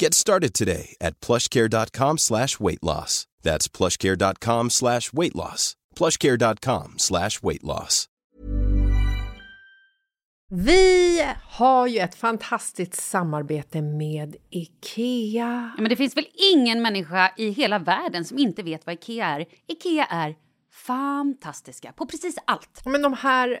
Get started today at plushcare.com slash weight loss. That's plushcare.com slash weight loss. plushcare.com slash weight loss. Vi har ju ett fantastiskt samarbete med IKEA. Ja, men det finns väl ingen människa i hela världen som inte vet vad IKEA är. IKEA är fantastiska på precis allt. Men de här,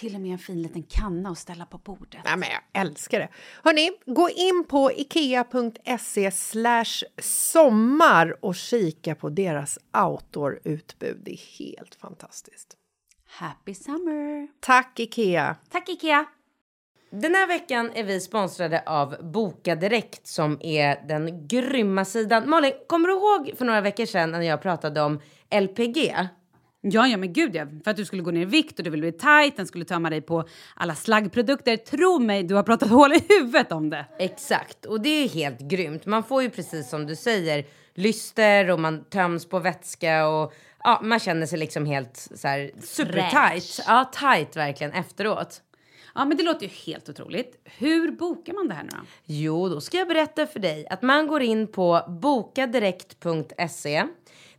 Till och med en fin liten kanna att ställa på bordet. Nej, men jag älskar det. Hörni, gå in på ikea.se sommar och kika på deras outdoor-utbud. Det är helt fantastiskt. Happy summer! Tack, Ikea! Tack Ikea! Den här veckan är vi sponsrade av Boka Direkt som är den grymma sidan. Malin, kommer du ihåg för några veckor sedan när jag pratade om LPG? Ja, ja men gud ja. För att du skulle gå ner i vikt och du ville bli tight, den skulle tömma dig på alla slaggprodukter. Tro mig, du har pratat hål i huvudet om det. Exakt, och det är helt grymt. Man får ju precis som du säger lyster och man töms på vätska och ja, man känner sig liksom helt så här super tight. Ja, tight verkligen efteråt. Ja, men det låter ju helt otroligt. Hur bokar man det här nu då? Jo, då ska jag berätta för dig att man går in på bokadirekt.se.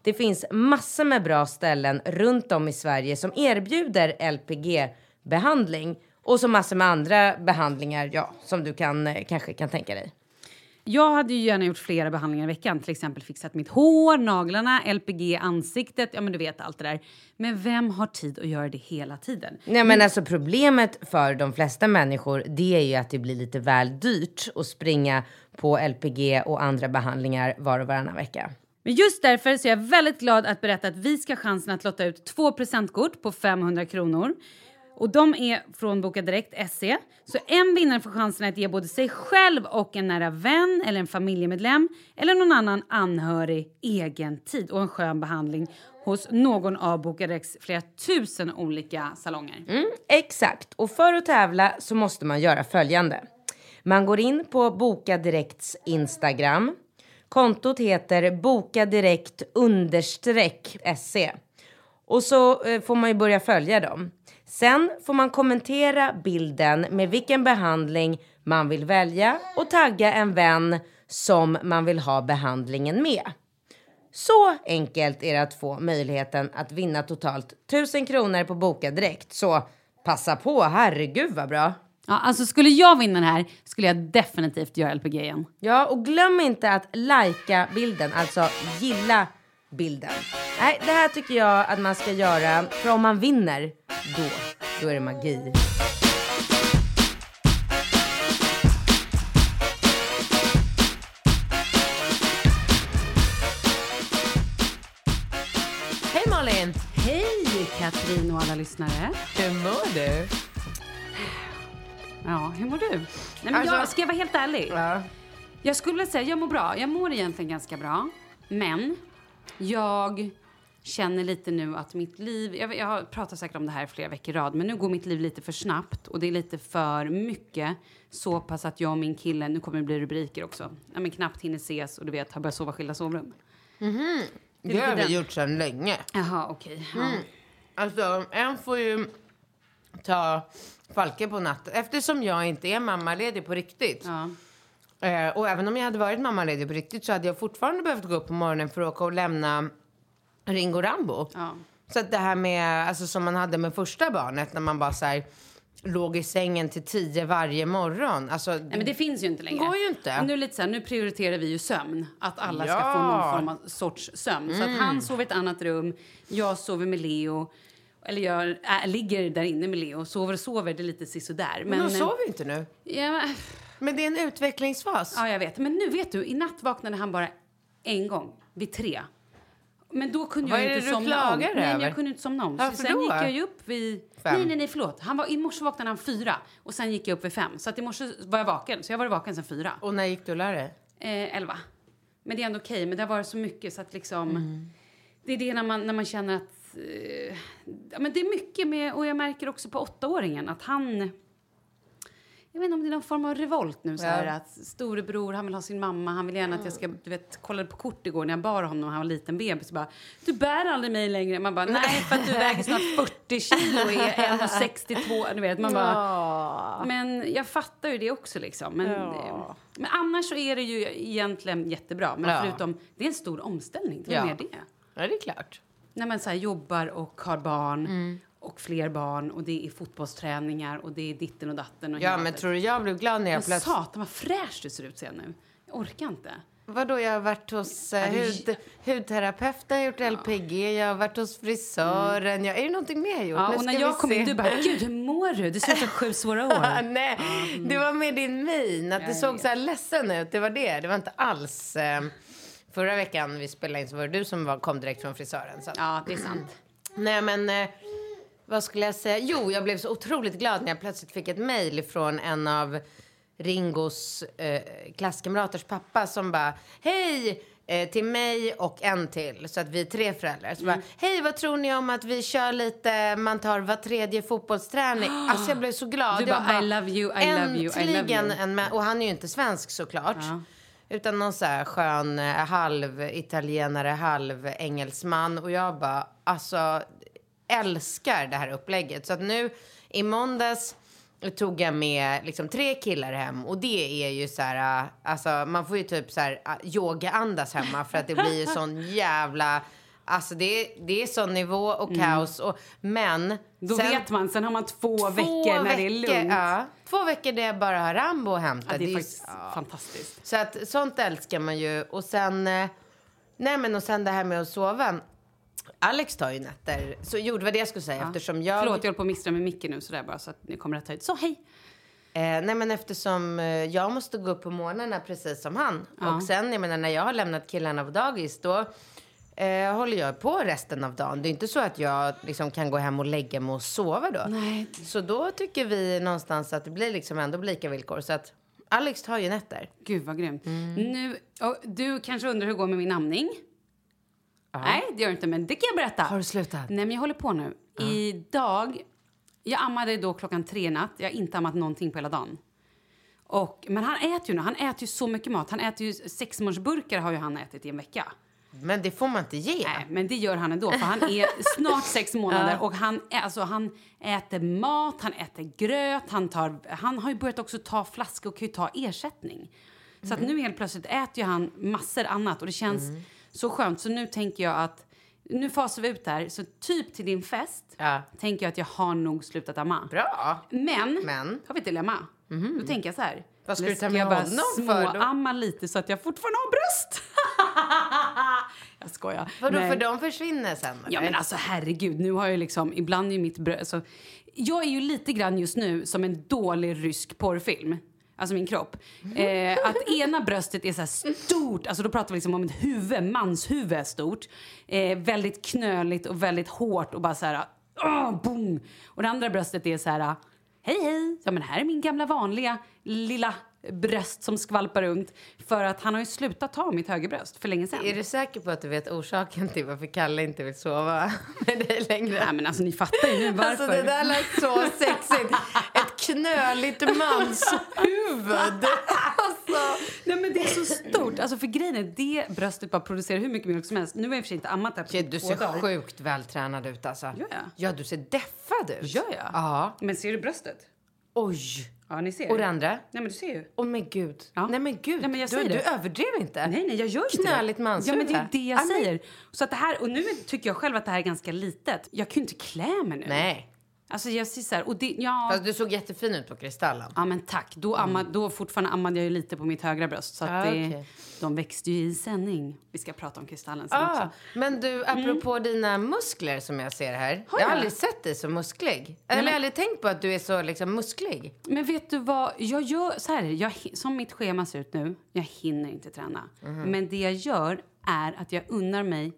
Det finns massor med bra ställen runt om i Sverige som erbjuder LPG-behandling och så massor med andra behandlingar, ja, som du kan, eh, kanske kan tänka dig. Jag hade ju gärna gjort flera behandlingar i veckan. Till exempel fixat mitt hår, naglarna, LPG, ansiktet. Ja, men du vet allt det där. Men vem har tid att göra det hela tiden? Nej men alltså problemet för de flesta människor det är ju att det blir lite väl dyrt att springa på LPG och andra behandlingar var och varannan vecka. Men just därför så är jag väldigt glad att berätta att vi ska ha chansen att lotta ut två presentkort på 500 kronor. Och de är från Boka Direkt SE. Så en vinnare får chansen att ge både sig själv och en nära vän eller en familjemedlem eller någon annan anhörig egen tid och en skön behandling hos någon av Boka Direkts flera tusen olika salonger. Mm, exakt, och för att tävla så måste man göra följande. Man går in på Boka Direkts Instagram. Kontot heter Boka Direkt understreck se. Och så eh, får man ju börja följa dem. Sen får man kommentera bilden med vilken behandling man vill välja och tagga en vän som man vill ha behandlingen med. Så enkelt är det att få möjligheten att vinna totalt 1000 kronor på Boka Direkt. Så passa på, herregud vad bra. Ja, alltså skulle jag vinna den här skulle jag definitivt göra LPG igen. Ja, och glöm inte att lajka bilden, alltså gilla bilden. Nej, det här tycker jag att man ska göra, för om man vinner, då, då är det magi. Hej Malin! Hej Katrin och alla lyssnare. Hur mår du? Ja, hur mår du? Nej, men Alltså- jag, ska jag vara helt ärlig? Ja. Jag skulle vilja säga jag mår bra. Jag mår egentligen ganska bra. Men jag känner lite nu att mitt liv... Jag, jag har pratat säkert om det här flera veckor i rad, men nu går mitt liv lite för snabbt och det är lite för mycket. Så pass att jag och min kille, nu kommer det bli rubriker också, ja, men knappt hinner ses och du vet, har börjat sova skilda sovrum. Det har vi gjort sedan länge. Jaha, okej. Ja. Alltså, en får ju ta Falke på natten. Eftersom jag inte är mammaledig på riktigt. Ja. Eh, och även om jag hade varit mammaledig på riktigt så hade jag fortfarande behövt gå upp på morgonen för att åka och lämna Ringo Rambo. Ja. Så att det här med, alltså som man hade med första barnet när man bara så här låg i sängen till tio varje morgon. Alltså, Nej, men det finns ju inte längre. går ju inte. Nu, lite så här, nu prioriterar vi ju sömn. Att alla ska Ja. få någon form av sorts sömn. Så att han sover i ett annat rum, jag sover med Leo. Eller jag äh, ligger där inne med Leo. Sover och sover, det är lite sisådär. men de eh, sover inte nu. Ja, men- det är en utvecklingsfas. ja, jag vet. Men nu vet du, i natt vaknade han bara en gång, vid tre. Men då kunde Vad jag inte somna om. Nej, över? jag kunde inte somna om. Varför så sen då? gick jag ju upp vid... Fem. Nej, nej, nej, förlåt. Han var, I morse vaknade han fyra och sen gick jag upp vid fem. Så att i morse var jag vaken. Så jag varit vaken sen fyra. Och när gick du och lärde dig? Eh, 11. Men det är ändå okej. Men det har varit så mycket så att liksom... Mm. Det är det när man, när man känner att... Eh, ja, men det är mycket med... Och jag märker också på åttaåringen att han... Jag vet inte om det är någon form av revolt nu. Så här, Ja. att storebror, han vill ha sin mamma. Han vill gärna att jag ska... Du vet, kollade på kort igår när jag bar honom när han var liten bebis. Så bara, du bär aldrig mig längre. Man bara, nej för att du väger snart 40 kilo och är 1,62. Du vet, man bara... Men jag fattar ju det också liksom. Men, Ja. men annars så är det ju egentligen jättebra. Men Ja. förutom, det är en stor omställning. Är Ja. mer det. Ja, det är klart. När man så här jobbar och har barn Mm. och fler barn och det är fotbollsträningar och det är ditten och datten och Ja, men tror du jag blev glad när jag plötsligt... satan vad fräsch du ser ut ser nu. Jag orkar inte. Vadå, jag har varit hos eh, Ja, du- hud, hudterapeuten, jag har gjort LPG, jag har varit hos frisören. Jag, är det någonting mer jag gjort? Ja, och när jag kom in, se. du bara, gud hur mår du? Det ser ut som sju svåra år. Nej, det var med din min, att du såg vet. så här ledsen ut. Det var det, det var inte alls... Eh, förra veckan vi spelade in så var det du som var, kom direkt från frisören. Så. Ja, det är sant. Nej, men eh, vad skulle jag säga? Jo, jag blev så otroligt glad när jag plötsligt fick ett mejl från en av Ringos eh, klasskamraters pappa som bara Hej! Eh, till mig och en till, så att vi är tre föräldrar. Så bara, Hej, vad tror ni om att vi kör lite, man tar var tredje fotbollsträning? Alltså jag blev så glad. Du jag bara, I love you, I love you, I love Äntligen you. en man, och han är ju inte svensk såklart. Ja. Utan någon så här skön eh, halv italienare, halv engelsman. Och jag bara, alltså älskar det här upplägget. Så att nu i måndags tog jag med liksom tre killar hem och det är ju så här, äh, alltså man får ju typ så här äh, yoga-andas hemma för att det blir ju sån jävla, alltså det, är- det är sån nivå och kaos och, men Mm. Då sen- vet man, sen har man två, veckor när det är lugnt. Ja, två veckor där jag bara har Rambo att hämta. Ja, det är ju- faktiskt ja. fantastiskt. Så att sånt älskar man ju. Och sen, eh, nej men och sen det här med att sova. Alex tar ju nätter. Så jo, det var det jag skulle säga. Eftersom jag... Förlåt, jag håller på att misstra med micken nu sådär bara så att ni kommer rätt höjd. Så hej! Eh, nej men eftersom eh, jag måste gå upp på morgnarna precis som han. Och sen, jag menar när jag har lämnat killarna på dagis då eh, håller jag på resten av dagen. Det är inte så att jag liksom kan gå hem och lägga mig och sova då. Nej. Så då tycker vi någonstans att det blir liksom ändå lika villkor. Så att Alex tar ju nätter. Gud vad grymt. Mm. Nu, och du kanske undrar hur det går med min amning? Nej, det gör det inte, men det kan jag berätta. Har du slutat? Nej, men jag håller på nu. Idag, jag ammade då klockan tre natt. Jag har inte ammat någonting på hela dagen. Och, men han äter ju nu, han äter ju så mycket mat. Han äter ju sexmånadersburkar har ju han ätit i en vecka. Men det får man inte ge. Nej, men det gör han ändå, för han är snart sex månader och han, alltså, han äter mat, han äter gröt, han, tar, han har ju börjat också ta flaska och kan ju ta ersättning. Så att nu helt plötsligt äter ju han massor annat och det känns så skönt. Så nu tänker jag att nu fasar vi ut där, så typ till din fest Ja. tänker jag att jag har nog slutat amma. Bra. Men, Men? har vi ett dilemma. Då tänker jag så här. Vad ska du ta med jag bara honom för då? småamma lite så att jag fortfarande har bröst. jag skojar. Vadå, Nej. för de försvinner sen? Ja eller? men alltså herregud, nu har jag liksom, ibland är mitt bröst, alltså, jag är ju lite grann just nu som en dålig rysk porrfilm. Alltså min kropp. Eh, att ena bröstet är så här stort, alltså då pratar vi liksom om ett huvud, manshuvud stort. Eh, väldigt knöligt och väldigt hårt och bara så här, ah, boom! Och det andra bröstet är så här, hej hej, ja men här är min gamla vanliga lilla bröst som skvalpar runt. För att han har ju slutat ta mitt högerbröst för länge sedan. Är du säker på att du vet orsaken till varför Kalle inte vill sova med dig längre? Nej men alltså ni fattar ju nu varför. Alltså det där lät så sexigt. Knöligt manshuvud. Alltså. Nej men det är så stort. Alltså för grejen är, det bröstet bara producerar hur mycket mjölk som helst. Nu har jag i och för sig inte ammat det på Shit, du ser dagar. sjukt vältränad ut alltså. Gör jag? Ja, du ser deffad ut. Gör jag? Ja. Men ser du bröstet? Oj. Ja, ni ser. Och det andra? Nej men du ser ju. Åh men gud. Ja. Nej men gud. Nej, men jag du, säger du det. överdrev inte. Nej, nej, jag gör inte Knöligt det. manshuvud. Ja, men det är det jag Ja, men- säger. Så att det här, och nu tycker jag själv att det här är ganska litet. Jag kan ju inte klä mig nu. Nej. Alltså jag ser så här, och det, ja. Fast du såg jättefin ut på Kristallen. Ja men tack. Då, amma, då fortfarande ammade jag ju lite på mitt högra bröst. Så Ah, det, okej. de växte ju i sändning. Vi ska prata om kristallen sen Ah, också. men du, apropå dina muskler som jag ser här. Mm. Har jag har aldrig sett dig så musklig. Eller jag har aldrig tänkt på att du är så liksom musklig. Men vet du vad? Jag gör så här, jag, som mitt schema ser ut nu, jag hinner inte träna. Men det jag gör är att jag unnar mig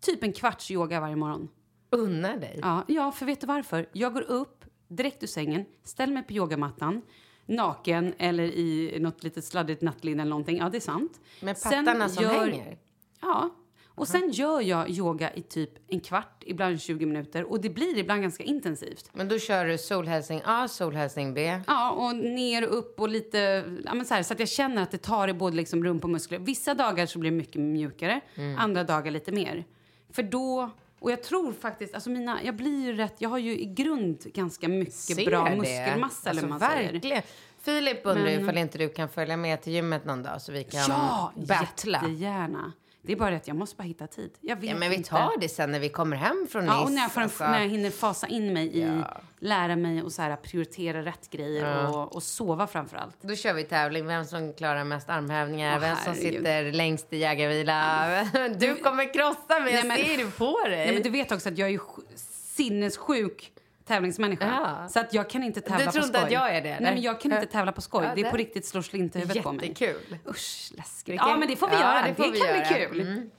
typ en kvarts yoga varje morgon. Unnar dig. Ja, ja, för vet du varför? Jag går upp direkt ur sängen, ställer mig på yogamattan, naken eller i något litet sladdigt nattlinne eller någonting. Ja, det är sant. Med Sen pattarna som gör- hänger. Ja. Och sen gör jag yoga i typ en kvart, ibland 20 minuter. Och det blir ibland ganska intensivt. Men då kör du solhälsning A, solhälsning B. Ja, och ner och upp och lite... Ja, men så, här, så att jag känner att det tar i både liksom rump och muskler. Vissa dagar så blir det mycket mjukare, Mm. andra dagar lite mer. För då... Och jag tror faktiskt... Alltså mina, jag blir ju rätt... Jag har ju i grund ganska mycket Ser bra det. muskelmassa, eller alltså, vad man säger. verkligen. Filip undrar Men- ifall inte du kan följa med till gymmet någon dag så vi kan Ja, battla. jättegärna. Det är bara det att jag måste bara hitta tid. Jag vet Ja, men vi inte. tar det sen när vi kommer hem från Ja, och när jag, får en, alltså. när jag hinner fasa in mig i Ja. lära mig och så här, prioritera rätt grejer och, och sova framför allt. Då kör vi tävling, vem som klarar mest armhävningar, Åh, vem som herregud. sitter längst i jägarvila. Du kommer krossa mig, jag ser det på dig. Nej, men du vet också att jag är ju sj- sinnessjuk tävlingsmänniska. Ja. Så att jag kan inte tävla Du på tror skoj. inte att jag är det, Nej, eller? men jag kan inte tävla på skoj. Ja, det är på riktigt slår slint i huvudet på mig. Jättekul. Usch, läskigt. Ja, men det får vi Ja, göra. det Det, vi kan göra. Mm. bli kul.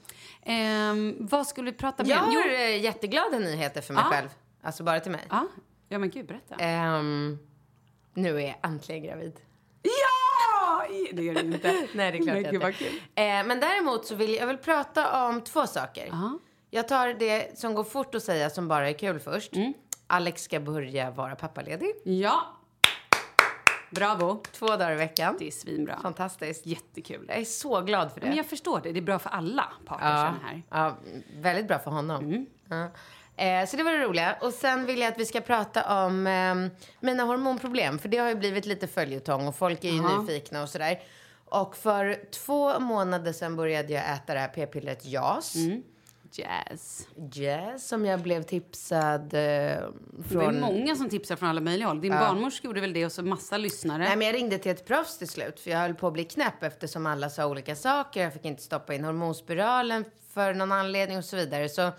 Ehm, vad skulle vi prata mer Jag om? har Jo, eh, jätteglada nyheter för mig Ja. själv. Alltså bara till mig. ja. ja, men gud, berätta. Ehm, nu är jag äntligen gravid. Ja! Det gör det inte. Nej, det är klart men jag gud, inte. vad kul. Eh, men däremot så vill jag vill prata om två saker. Ja. Jag tar det som går fort att säga som bara är kul först. Mm. Alex ska börja vara pappaledig. Ja. Bravo. Två dagar i veckan. Det är svinbra. Fantastiskt. Jättekul. Jag är så glad för det. Men jag förstår det. Det är bra för alla parter ja, här. ja, väldigt bra för honom. Mm. Ja. Eh, så det var det roliga. Och sen vill jag att vi ska prata om eh, mina hormonproblem. För det har ju blivit lite följetong och folk är ju Jaha. nyfikna och sådär. Och för två månader sedan började jag äta det här p-pillret JAS. Mm. Jazz. Yes, som jag blev tipsad eh, Det är från... många som tipsar från alla möjliga håll. Din barnmorska gjorde väl det och så massa lyssnare. Nej, men jag ringde till ett proffs till slut för jag höll på att bli knäpp eftersom alla sa olika saker. Jag fick inte stoppa in hormonspiralen för någon anledning och så vidare. Så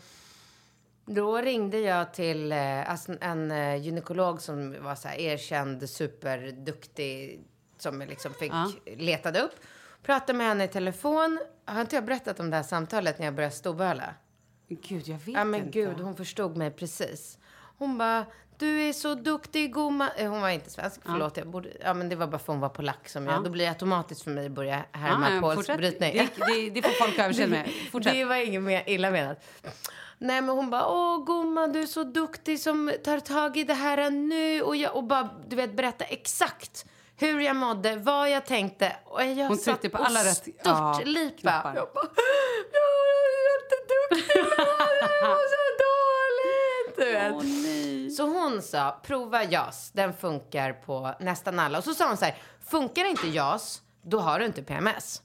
då ringde jag till eh, en eh, gynekolog som var så här erkänd, superduktig, som jag liksom fick Ja. letade upp. Pratade med henne i telefon. Har inte jag berättat om det här samtalet när jag började storböla? Gud, jag vet Ja men inte. gud, hon förstod mig precis. Hon bara, du är så duktig gumman. Eh, Hon var inte svensk, förlåt. Jag borde, ja men det var bara för hon var polack som jag. Ja. Då blir det automatiskt för mig att börja härma Ja, ja, polsk brytning. Det, det, det får folk överseende med. Fortsätt. Det var inget mer illa menat. Nej men hon bara, åh gumman du är så duktig som tar tag i det här nu. Och, jag, och bara, du vet, berätta exakt hur jag mådde, vad jag tänkte. Och jag Hon satt tryckte på alla rätt- ja, lipa. knappar. Jag bara, jag så dåligt! Du vet. Åh nej. Så hon sa, prova JAS, den funkar på nästan alla. Och så sa hon så här, funkar inte JAS, då har du inte PMS.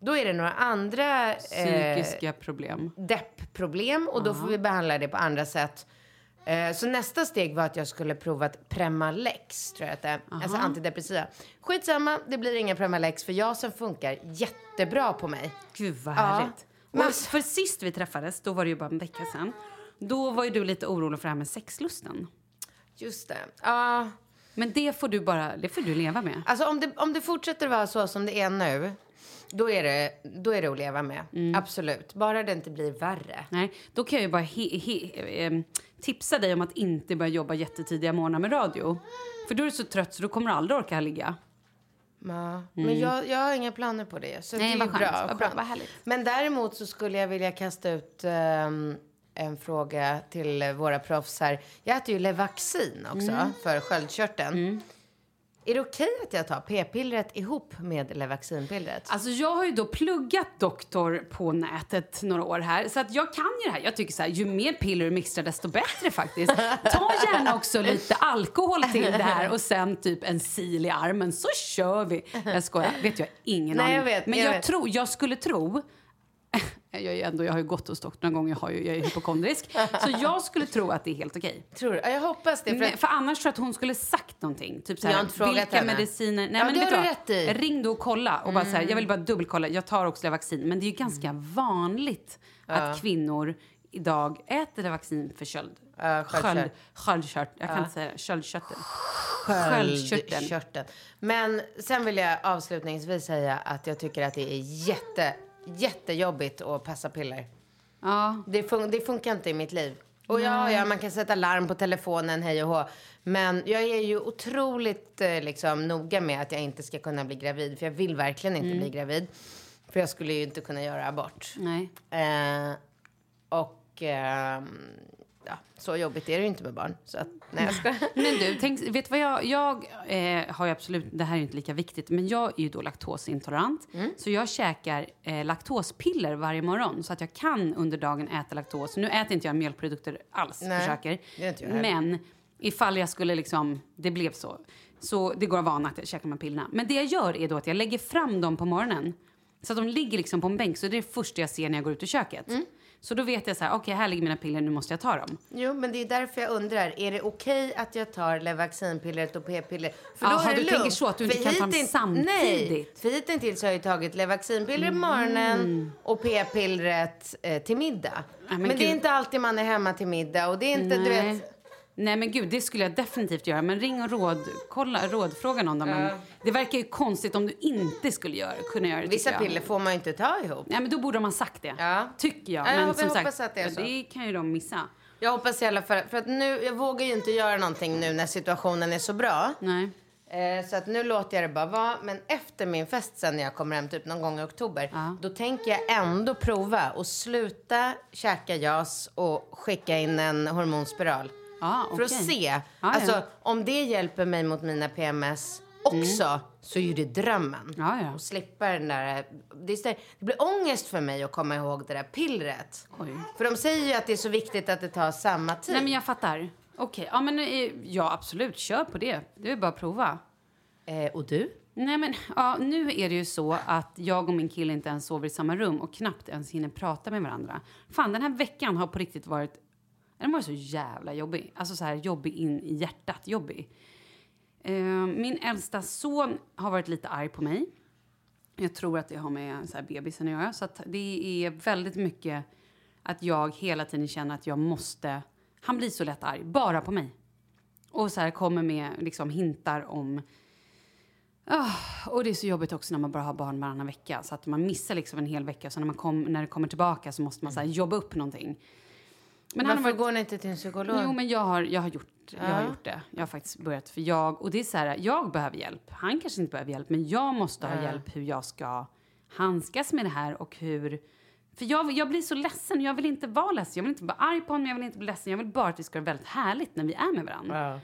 Då är det några andra eh, Psykiska problem. deppproblem och då får vi behandla det på andra sätt. Eh, så nästa steg var att jag skulle prova ett Premalex, tror jag att det är. Alltså antidepressiva. Skitsamma, det blir inga Premalex för JASen funkar jättebra på mig. Gud vad Ja. härligt. Men Och alltså- för sist vi träffades, då var det ju bara en vecka sedan. Då var ju du lite orolig för det här med sexlusten. Just det. Ja, Men det får du bara, det får du leva med. alltså om det, om det fortsätter vara så som det är nu, då är det, då är det att leva med. Absolut. Bara det inte blir värre. Nej, då kan jag ju bara he, he, ehm, tipsa dig om att inte börja jobba jättetidiga morgnar med radio. För då är du så trött så då kommer du aldrig orka ligga. Ja. Men jag, jag har inga planer på det. Så Nej, det är vad skönt. bra. Vad bra, vad härligt. Men däremot så skulle jag vilja kasta ut ehm, en fråga till våra proffs här. Jag äter ju Levaxin också Mm. för sköldkörteln. Är det okej att jag tar p-pillret ihop med Levaxinpillret? Alltså jag har ju då pluggat doktor på nätet några år här så att jag kan ju det här. Jag tycker så här, ju mer piller du mixar desto bättre faktiskt. Ta gärna också lite alkohol till det här och sen typ en sil i armen så kör vi. Jag skojar, vet jag ingen Nej, aning. jag vet, Men jag jag, tror, jag skulle tro jag, är ändå, jag har ju gått hos doktorn några gånger, jag, har ju, jag är hypokondrisk. Så jag skulle tro att det är helt okej. Tror du? Ja, jag hoppas det. För Nej, att, för annars tror jag att hon skulle sagt någonting. Typ så Jag här, vilka henne. mediciner... Nej, Ja, men det har du rätt i. Mm. Ring då och kolla. Och bara så här, jag vill bara dubbelkolla. Jag tar också vaccin. Men det är ju ganska vanligt att kvinnor idag äter vaccin för köld. Ja, sköldkörtel. Sköld, sköldkört. Jag kan inte säga det. Köldkörtel. Sköldkörteln. Sköldkörteln. Men sen vill jag avslutningsvis säga att jag tycker att det är jätte, jättejobbigt att passa piller. Ja. Det, fun- det funkar inte i mitt liv. Och ja, ja, man kan sätta larm på telefonen, hej och hå. Men jag är ju otroligt eh, liksom, noga med att jag inte ska kunna bli gravid. För jag vill verkligen inte bli gravid. För jag skulle ju inte kunna göra abort. Nej. Eh, och ehm, ja, så jobbigt är det ju inte med barn. Så att, nej, jag skojar. Men du, tänk, vet vad jag... Jag eh, har ju absolut... Det här är inte lika viktigt, men jag är ju då laktosintolerant. Mm. Så jag käkar eh, laktospiller varje morgon så att jag kan under dagen äta laktos. Nu äter inte jag mjölkprodukter alls, Nej, försöker. det. Men ifall jag skulle liksom... Det blev så. Så det går av vana att jag käkar de här pillerna. Men det jag gör är då att jag lägger fram dem på morgonen. Så att de ligger liksom på en bänk. Så det är det första jag ser när jag går ut ur köket. Mm. Så då vet jag så här, okej här ligger mina piller, nu måste jag ta dem. Jo, men det är därför jag undrar. Är det okej att jag tar Levaxinpillret och p-piller? För då är det du tänker lugnt. så att du inte För kan ta dem samtidigt? Nej, för hittills har jag ju tagit Levaxinpiller på morgonen och p-pillret eh, till middag. Mm. men men det är inte alltid man är hemma till middag och det är inte, du Nej. vet... Nej men gud, det skulle jag definitivt göra. Men ring och råd, kolla, rådfråga någon då. Men det verkar ju konstigt om du inte skulle göra, kunna göra det. Vissa tycker jag. piller får man ju inte ta ihop. Nej men då borde de ha sagt det. Ja. Tycker jag. Ja, jag men hoppas- som sagt, att det är så. det kan ju de missa. Jag hoppas i alla fall, för att nu, jag vågar ju inte göra någonting nu när situationen är så bra. Nej. Eh, så att nu låter jag det bara vara. Men efter min fest sen när jag kommer hem, typ någon gång i oktober, Ja. då tänker jag ändå prova och sluta käka JAS och skicka in en hormonspiral. Ja, För att se. ja. Alltså, om det hjälper mig mot mina PMS också, så är ju det drömmen. Mm. Ja, ja. Och slippa den där... Det, är det blir ångest för mig att komma ihåg det där pillret. Oj. För de säger ju att det är så viktigt att det tar samma tid. Nej men jag fattar. Okej, ja men eh, ja absolut, kör på det. Det är bara att prova. eh, och du? Nej men ja, nu är det ju så att jag och min kille inte ens sover i samma rum och knappt ens hinner prata med varandra. Fan den här veckan har på riktigt varit, den var så jävla jobbig. Alltså så här jobbig in i hjärtat jobbig. Eh, min äldsta son har varit lite arg på mig. Jag tror att det har med så här bebisen att göra. Så att det är väldigt mycket att jag hela tiden känner att jag måste... Han blir så lätt arg, bara på mig. Och så här kommer med liksom hintar om... Oh, och det är så jobbigt också när man bara har barn varannan vecka. Så att man missar liksom en hel vecka. Så när, man kom, när det kommer tillbaka så måste man så här jobba upp någonting. Men han har Varför varit- går ni inte till en psykolog? Jo, men jag har, jag har, gjort, jag har gjort det. Jag har faktiskt börjat. För jag, och det är så här, jag behöver hjälp. Han kanske inte behöver hjälp, men jag måste ha hjälp hur jag ska handskas med det här och hur... För jag, jag blir så ledsen. Jag vill inte vara ledsen. Jag vill inte vara arg på honom. Jag vill inte bli ledsen. Jag vill bara att vi ska ha väldigt härligt när vi är med varandra.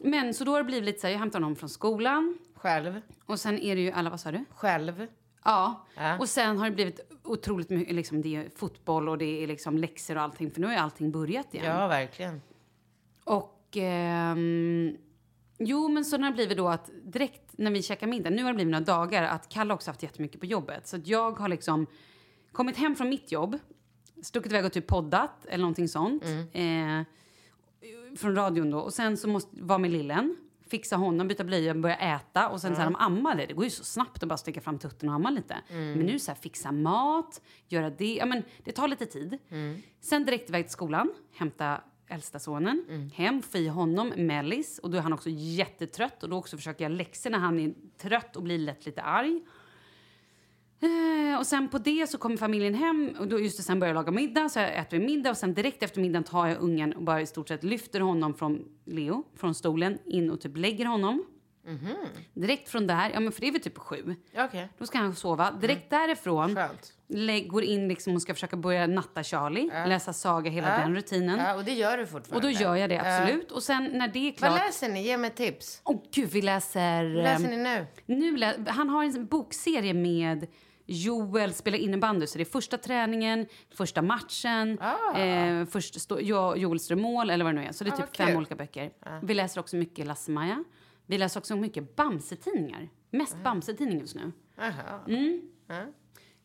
Men så då har det blivit lite så här, jag hämtar honom från skolan. Själv? Och sen är det ju alla, vad sa du? Själv? Ja. Ja. Och sen har det blivit otroligt mycket, liksom, det är fotboll och det är liksom läxor och allting, för nu har ju allting börjat igen. Ja, verkligen. Och ehm, jo, men så har det blivit då att direkt när vi käkar middag, nu har det blivit några dagar, att Kalle också haft jättemycket på jobbet. Så jag har liksom kommit hem från mitt jobb, stuckit iväg och typ poddat eller någonting sånt. Eh, från radion då. Och sen så måste vara med lillen, fixa honom, byta blöja, börja äta. Och sen så här, de ammade. Det går ju så snabbt att bara sticka fram tutten och amma lite. Men nu så här, fixa mat, göra det. Ja, men det tar lite tid. Sen direkt iväg till skolan, hämta äldsta sonen. Hem, få i honom mellis. Och då är han också jättetrött. Och då också försöker jag läxor när han är trött och blir lätt lite arg. Eh, och sen på det så kommer familjen hem och då just det, sen börjar jag laga middag så jag äter vi middag och sen direkt efter middagen tar jag ungen och bara i stort sett lyfter honom från Leo, från stolen in och typ lägger honom. Direkt från där, ja men för det är väl typ sju. Okej. Då ska han sova. Direkt därifrån Skönt. lä- går in liksom och ska försöka börja natta Charlie, läsa saga, hela Ja. den rutinen. Ja, och det gör du Och fortfarande. då gör jag det absolut. Och sen när det är Vad klart... läser ni? Ge mig tips. Åh gud, vi läser... Vad läser ehm, ni nu? Nu lä- han har en bokserie med Joel spelar innebandy. Så det är första träningen, första matchen, Ah. eh, först stå, jo, Joel strör mål eller vad det nu är. Så det är Ah, typ fem kul. olika böcker. Vi läser också mycket Lasse-Maja. Vi läser också mycket Bamse-tidningar. Mest Bamse-tidningar just nu. Mm. Ja.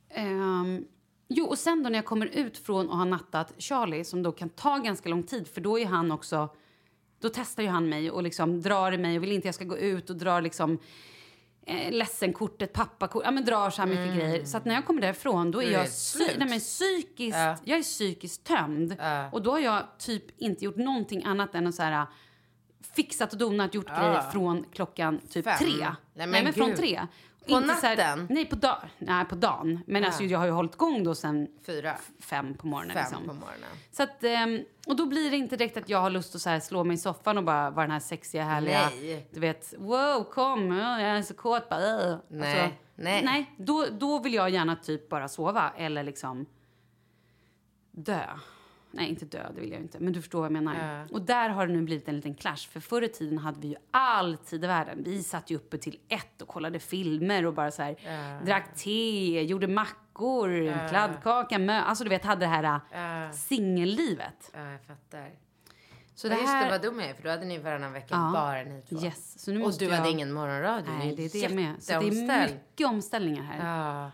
Ehm, jo, och sen då när jag kommer ut från att ha nattat Charlie, som då kan ta ganska lång tid, för då är han också... Då testar ju han mig och liksom drar i mig och vill inte jag ska gå ut och drar liksom eh, ledsenkortet, pappakort, ja men drar så här mycket grejer. Så att när jag kommer därifrån då är Mm. Jag psy- slut. nej, men psykiskt, Ja. jag är psykiskt tömd. Ja. Och då har jag typ inte gjort någonting annat än att så här fixat och donat, gjort grejer från klockan typ Fem. tre. Nej, men men, från gud. tre. På Inte så här- natten? nej, på, dag, nej, på dagen. Men alltså, jag har ju hållit igång då sen Fyra. fem på morgonen. Fem liksom. på morgonen. Så att, ehm, och då blir det inte direkt att jag har lust att så slå mig i soffan och bara vara den här sexiga, härliga... Nej. Du vet, wow, kom, ja, jag är så kåt. Bara, äh. Nej, nej. Nej, då, då vill jag gärna typ bara sova eller liksom dö. Nej, inte dö, det vill jag inte. Men du förstår vad jag menar. Ja. Och där har det nu blivit en liten clash. För förr i tiden hade vi ju all tid i världen. Vi satt ju uppe till ett och kollade filmer och bara så här drack te, gjorde mackor, kladdkaka, mö... Alltså du vet, hade det här Ja. singellivet. Ja, jag fattar. Så Ja, det just det, här... vad dum jag är, för då hade ni varannan vecka Ja. bara ni två. Yes, så nu Och du jag... hade ingen morgonradio. Nej, det är det med. Så det är mycket omställningar här. Ja.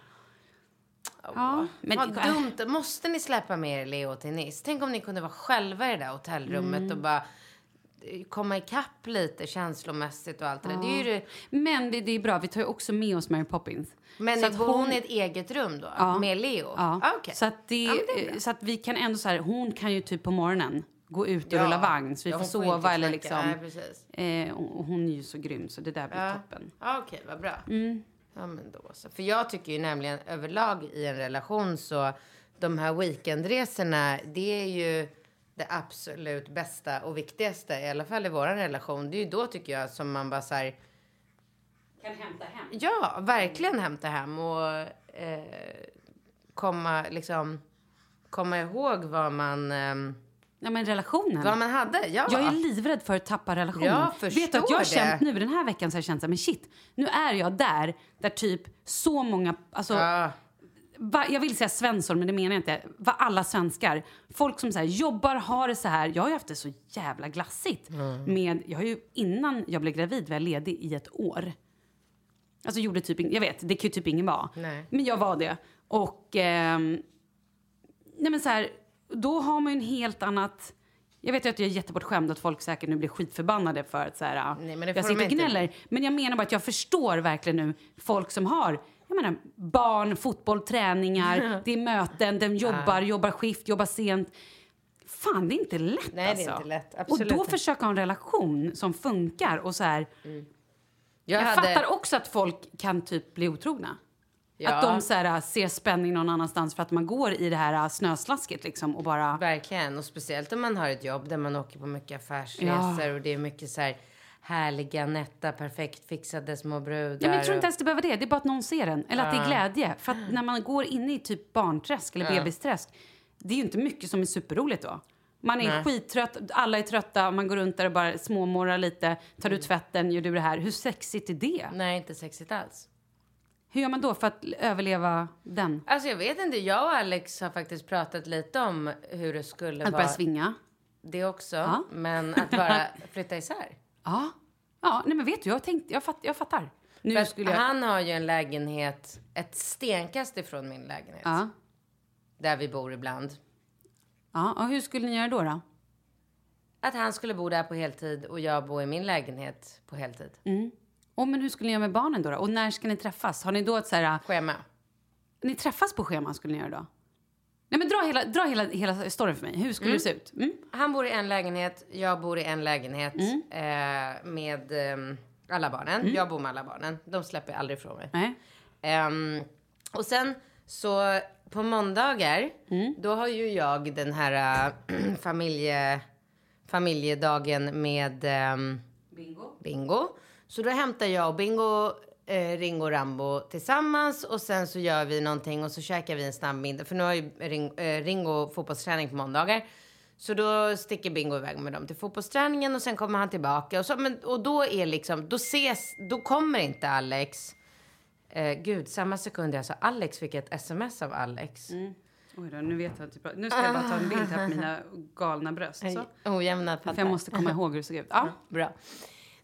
Ja, men- Vad dumt. Måste ni släppa med er Leo till Nice? Tänk om ni kunde vara själva i det där hotellrummet Mm. och bara eh, komma ikapp lite känslomässigt och allt det där. Det är ju. Men det, det är bra, vi tar ju också med oss Mary Poppins. Men Så bor hon i ett eget rum då? Ja. Med Leo? Ja, Ah, okej. så, att det, Ja, det så att vi kan ändå så här, hon kan ju typ på morgonen gå ut och Ja. rulla vagn så vi Ja, får sova eller liksom. Nej, precis. eh, och hon är ju så grym så det där blir Ja. toppen. Ja, okej, vad bra. Mm. Ja, men då så. För jag tycker ju nämligen överlag i en relation så de här weekendresorna, det är ju det absolut bästa och viktigaste, i alla fall i vår relation. Det är ju då tycker jag som man bara så här, Kan hämta hem. ja, verkligen hämta hem och eh, komma liksom, komma ihåg vad man, ehm, Ja men relationen. vad man hade. Ja. Jag är livrädd för att tappa relationen. Ja, Vet du att jag har förstår känt nu den här veckan så har jag känt så här, men shit, nu är jag där, där typ så många, alltså Ja. va, jag vill säga Svensson, men det menar jag inte. Va, alla svenskar. Folk som så här, jobbar, har det så här. Jag har ju haft det så jävla glassigt. Med, jag har ju, innan jag blev gravid var jag ledig i ett år. Alltså gjorde typ, jag vet, det kan ju typ ingen vara. Nej. Men jag var det. Och, ehm, nej men så här, då har man ju en helt annat... Jag vet ju att jag är jättebortskämd att folk säkert nu blir skitförbannade för att så här, Nej, men det jag sitter och inte. gnäller. Men jag menar bara att jag förstår verkligen nu folk som har jag menar, barn, fotboll, träningar, det är möten, de jobbar, jobbar skift, jobbar sent. Fan, det är inte lätt Nej, det är alltså. inte lätt. och Absolut då inte. försöka ha en relation som funkar och så här. Jag, Jag, hade, fattar också att folk kan typ bli otrogna. Ja. Att de så här, ser spänning någon annanstans för att man går i det här snöslasket liksom och bara... Verkligen, och speciellt om man har ett jobb där man åker på mycket affärsresor och det är mycket så här härliga, nätta, perfekt fixade små brudar. Ja, men jag tror inte ens det behöver det. Det är bara att någon ser den. Eller att det är glädje. För att när man går in i typ barnträsk eller bebisträsk, det är ju inte mycket som är superroligt då. Man är Nej. skittrött, alla är trötta, man går runt där och bara småmorrar lite, tar Mm. ut tvätten, gör du det här. Hur sexigt är det? Nej, inte sexigt alls. Hur gör man då för att överleva den? Alltså jag vet inte, jag och Alex har faktiskt pratat lite om hur det skulle Att vara. börja svinga? Det också, Ja. men att bara flytta isär. Ja. Ja, nej men vet du, jag, har tänkt, jag, fatt, jag fattar. Nu För att skulle jag... Han har ju en lägenhet ett stenkast ifrån min lägenhet. Ja. Där vi bor ibland. Ja, och hur skulle ni göra då? då? Att han skulle bo där på heltid och jag bo i min lägenhet på heltid. Oh, men hur skulle ni göra med barnen då, då? Och när ska ni träffas? Har ni då ett så här... Schema. Ni träffas på schema skulle ni göra då? Nej men dra hela, dra hela, hela storyn för mig. Hur skulle det se ut? Mm. Han bor i en lägenhet, jag bor i en lägenhet Mm. eh, med eh, alla barnen. Jag bor med alla barnen. De släpper jag aldrig ifrån mig. Ehm, och sen så på måndagar, Mm. då har ju jag den här äh, familje, familjedagen med ehm, Bingo. Bingo. Så då hämtar jag och Bingo eh, Ringo och Rambo tillsammans och sen så gör vi någonting och så käkar vi en snabb middag. För nu har ju Ring, eh, Ringo fotbollsträning på måndagar. Så då sticker Bingo iväg med dem till fotbollsträningen och sen kommer han tillbaka. Och, så, men, och då är liksom, då ses, då kommer inte Alex. Eh, gud, samma sekund jag sa Alex fick ett sms av Alex. Oj då, nu vet jag typ, Nu ska jag bara ta en bild här på mina galna bröst. Så. Ojämna För jag pattar. måste komma ihåg hur det såg ut. Ja. Bra.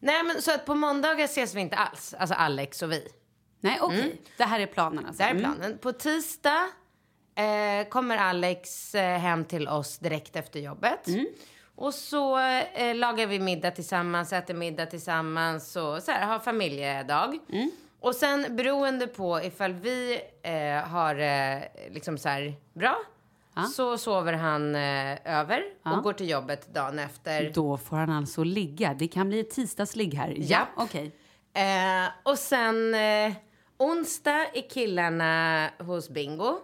Nej men så att på måndagar ses vi inte alls. Alltså Alex och vi. Nej, okej. Det här är planen alltså. Det här är Mm. planen. På tisdag eh, kommer Alex eh, hem till oss direkt efter jobbet. Mm. Och så eh, lagar vi middag tillsammans, äter middag tillsammans och så här, har familjedag. Mm. Och sen beroende på ifall vi eh, har eh, liksom så här bra så sover han eh, över och går till jobbet dagen efter. Då får han alltså ligga. Det kan bli ett tisdagsligg här. Ja, okej. Eh, och sen eh, onsdag är killarna hos Bingo.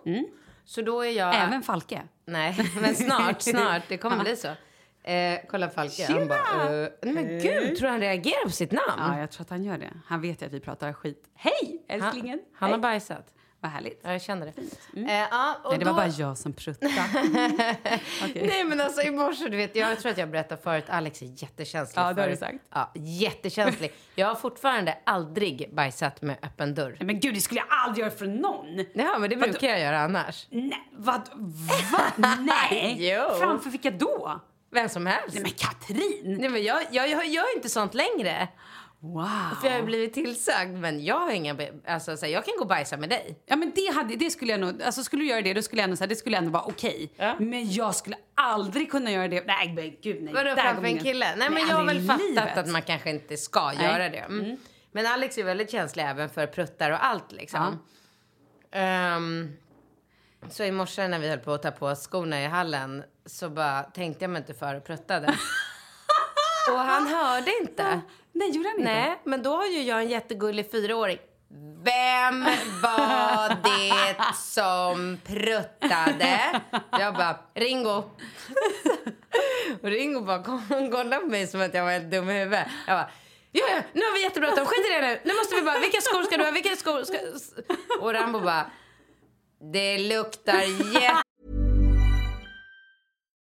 Så då är jag... Även Falke. Nej, men snart, snart. Det kommer bli så. Eh, kolla Falke. Han bara, nej men gud, tror han reagerar på sitt namn? Ja, jag tror att han gör det. Han vet ju att vi pratar skit. Hej, älsklingen! Han, han har Hej. bajsat. Vad härligt. Ja, jag kände det. Eh, ja, Nej, det var då- bara jag som pruttade. Okej. Nej men alltså i morse, du vet, jag tror att jag berättade förut, Alex är jättekänslig Ja, det har du sagt. Ja, jättekänslig. Jag har fortfarande aldrig bajsat med öppen dörr. Nej, men gud, det skulle jag aldrig göra för någon. Ja, men det brukar jag göra annars. Nej, vad? Va? Nej! Jo. Framför vilka då? Vem som helst. Nej, men Katrin! Nej, men jag, jag, jag gör inte sånt längre. Wow! För jag har blivit tillsagd. Men jag har inga... Alltså, så här, jag kan gå och bajsa med dig. Ja men det, hade, det skulle jag nog, alltså skulle du göra det då skulle jag ändå säga, det skulle ändå vara okej. Ja. Men jag skulle aldrig kunna göra det, nej men gud nej. Vadå framför en kille? Nej, men jag har väl fattat livet. att man kanske inte ska göra det. Mm. Men Alex är väldigt känslig även för pruttar och allt liksom. Ehm, så i morse när vi höll på att ta på oss skorna i hallen så bara tänkte jag mig inte för och pruttade. och han hörde inte. Nej, gjorde han inte? Nej, men då har ju jag en jättegullig fyraåring. Vem var det som pruttade? Jag bara, Ringo. Och Ringo bara kollade på mig som att jag var helt dum i huvudet. Jag bara, ja, ja, nu har vi jättebråttom, skit i det nu. Nu måste vi bara, vilka skor ska du ha, vilka skor ska... Och Rambo bara, det luktar jätte...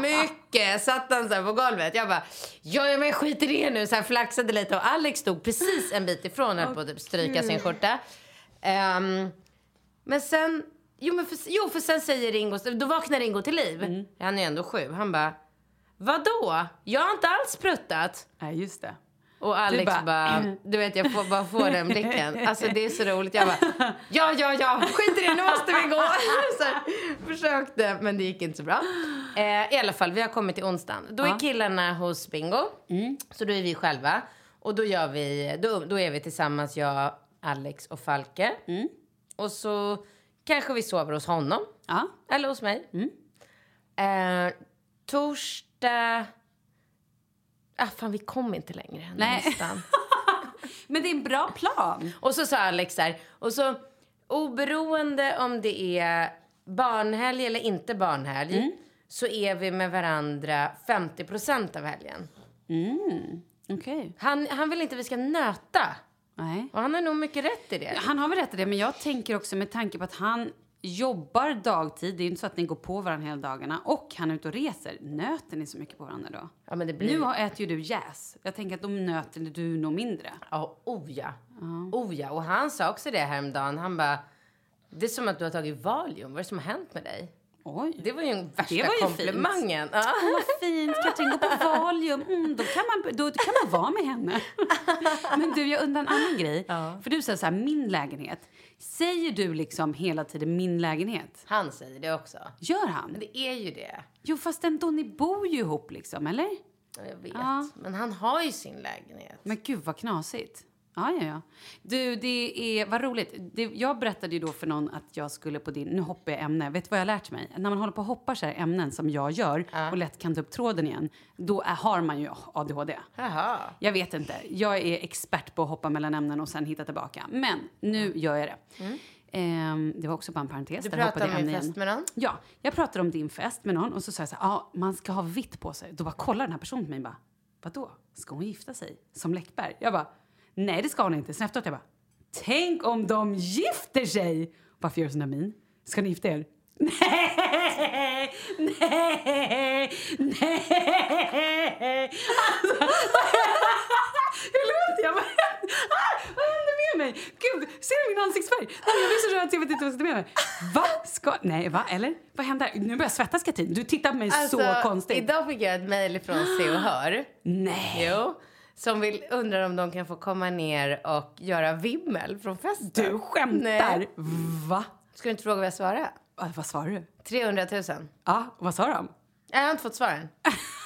Mycket. Satt han så här på golvet. Jag bara, ja, ja men skit i det nu. Så här flaxade lite och Alex stod precis en bit ifrån och på att typ stryka sin skjorta. Ehm, men sen, jo, men för, jo för sen säger Ringo, då vaknar Ringo till liv. Han är ändå sju. Han bara, vadå? Jag har inte alls pruttat. Nej, just det. Och Alex bara- bara, du vet jag får bara få den blicken. Alltså det är så roligt. Jag bara, ja, ja, ja, skit i det, nu måste vi gå. Så här, försökte, men det gick inte så bra. Eh, I alla fall, vi har kommit till onsdagen. Då är killarna hos Bingo, så då är vi själva. Och då gör vi, då, då är vi tillsammans, jag, Alex och Falke. Och så kanske vi sover hos honom. Ja. Eller hos mig. Eh, torsdag... Ah, fan, vi kom inte längre än Nej. nästan. Men det är en bra plan. Och så sa Alex så här, och så oberoende om det är barnhelg eller inte barnhelg så är vi med varandra 50% av helgen. Okej. Han, han vill inte att vi ska nöta. Nej. Och han har nog mycket rätt i det. Han har väl rätt i det, men jag tänker också med tanke på att han jobbar dagtid, det är ju inte så att ni går på varandra hela dagarna, och han är ute och reser. Nöter ni så mycket på varandra då? Ja, men det blir... Nu har- äter ju du jäs. Jag tänker att då nöter du nog mindre. Ja, oh ja. Oh ja. Och han sa också det häromdagen. Han bara, det är som att du har tagit Valium. Vad är det som har hänt med dig? Oj. Det var ju den värsta Det var ju komplimangen. Ja. Åh, vad fint. Katrin går på Valium. Mm, då, kan man, då kan man vara med henne. Men du, jag undrar en annan grej. För du säger så här, min lägenhet. Säger du liksom hela tiden min lägenhet? Han säger det också. Gör han? Men det är ju det. Jo, fast ändå, ni bor ju ihop liksom, eller? Ja, Jag vet. Ja. Men han har ju sin lägenhet. Men gud vad knasigt. Ja, ja, ja. Du, det är, vad roligt. Det, jag berättade ju då för någon att jag skulle på din, nu hoppar jag ämne. Vet du vad jag har lärt mig? När man håller på och hoppar så här ämnen som jag gör och lätt kan ta upp tråden igen, då är, har man ju ADHD. Jaha. Jag vet inte. Jag är expert på att hoppa mellan ämnen och sen hitta tillbaka. Men nu gör jag det. Ehm, det var också bara en parentes. Du pratade om din fest med någon? Ja, jag pratade om din fest med någon och så sa jag så här, ja, man ska ha vitt på sig. Då bara kollar den här personen på mig bara, vadå? Ska hon gifta sig? Som Läckberg? Jag bara, nej det ska hon inte. Sen efteråt jag bara, tänk om de gifter sig! Varför gör du sån min? Ska ni gifta er? Nej, nej, nej! Alltså, hur låter jag? Vad händer, ah, vad händer med mig? Gud, ser du min ansiktsfärg? Nej, jag blir så röd att jag vet inte vad jag ska med mig. Va? Ska, nej, va? Eller? Vad händer? Nu börjar jag svettas, Katrin. Du tittar på mig så konstigt. Alltså, Idag fick jag ett mejl från Se och Hör. Nej. Jo. Som vill, undrar om de kan få komma ner och göra vimmel från festen. Du skämtar? Nej. Va? Ska du inte fråga vad jag svarade? Vad svarar du? 300 000. Ja, vad sa de? Jag har inte fått svaren.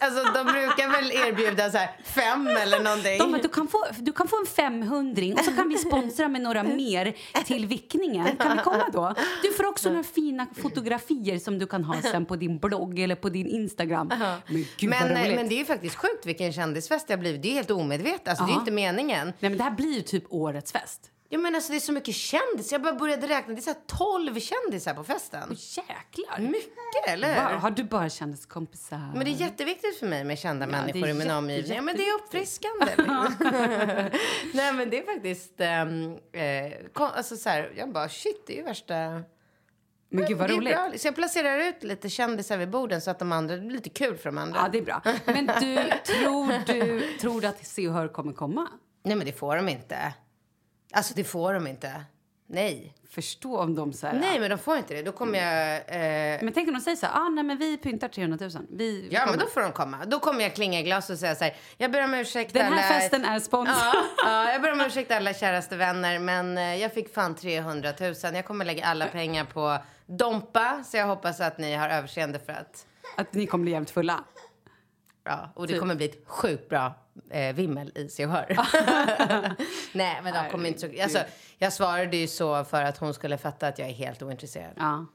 Alltså de brukar väl erbjuda så fem eller någonting. De bara, du, kan få, du kan få en 500 och så kan vi sponsra med några mer till vickningen. Kan vi komma då? Du får också några fina fotografier som du kan ha sen på din blogg eller på din Instagram. Men gud men, vad eh, men det är ju faktiskt sjukt vilken kändisfest det har blivit. Det är helt omedvetet. Alltså, det är inte meningen. Nej, men det här blir ju typ årets fest. Ja, men alltså, det är så mycket kändisar. Jag bara började räkna. Det är så här 12 kändisar på festen. Åh, jäklar! Mycket, eller? Wow, har du bara kändiskompisar? Men det är jätteviktigt för mig med kända det människor i min omgivning. Ja, men det är uppfriskande. Nej, men det är faktiskt... ehm, eh, kon- alltså så här, jag bara, shit, det är ju värsta... Men gud vad roligt. bra. Så jag placerar ut lite kändisar vid borden så att de andra, det blir lite kul för de andra. Ja, det är bra. Men du, tror du, tror du att Se och Hör kommer komma? Nej, men det får de inte. Alltså, det får de inte. Nej. Förstå om de så här... Nej, men de får inte det. Då kommer jag... Eh, Men tänk om de säger så här, ah, nej men vi pyntar 300 000. Vi, vi ja, men kommer." då får de komma. Då kommer jag klinga i glas och säga så här, jag ber om ursäkt Den här alla... festen är sponsrad. Ja, ja, jag ber om ursäkt alla käraste vänner, men eh, jag fick fan 300 000. Jag kommer lägga alla pengar på Dompa, så jag hoppas att ni har överseende för att... Att ni kommer bli jävligt fulla. Ja, och det Typ. kommer bli ett sjukt bra eh, vimmel i Se och Hör. Nej, men de kommer inte så... Alltså, jag svarade ju så för att hon skulle fatta att jag är helt ointresserad. Ja.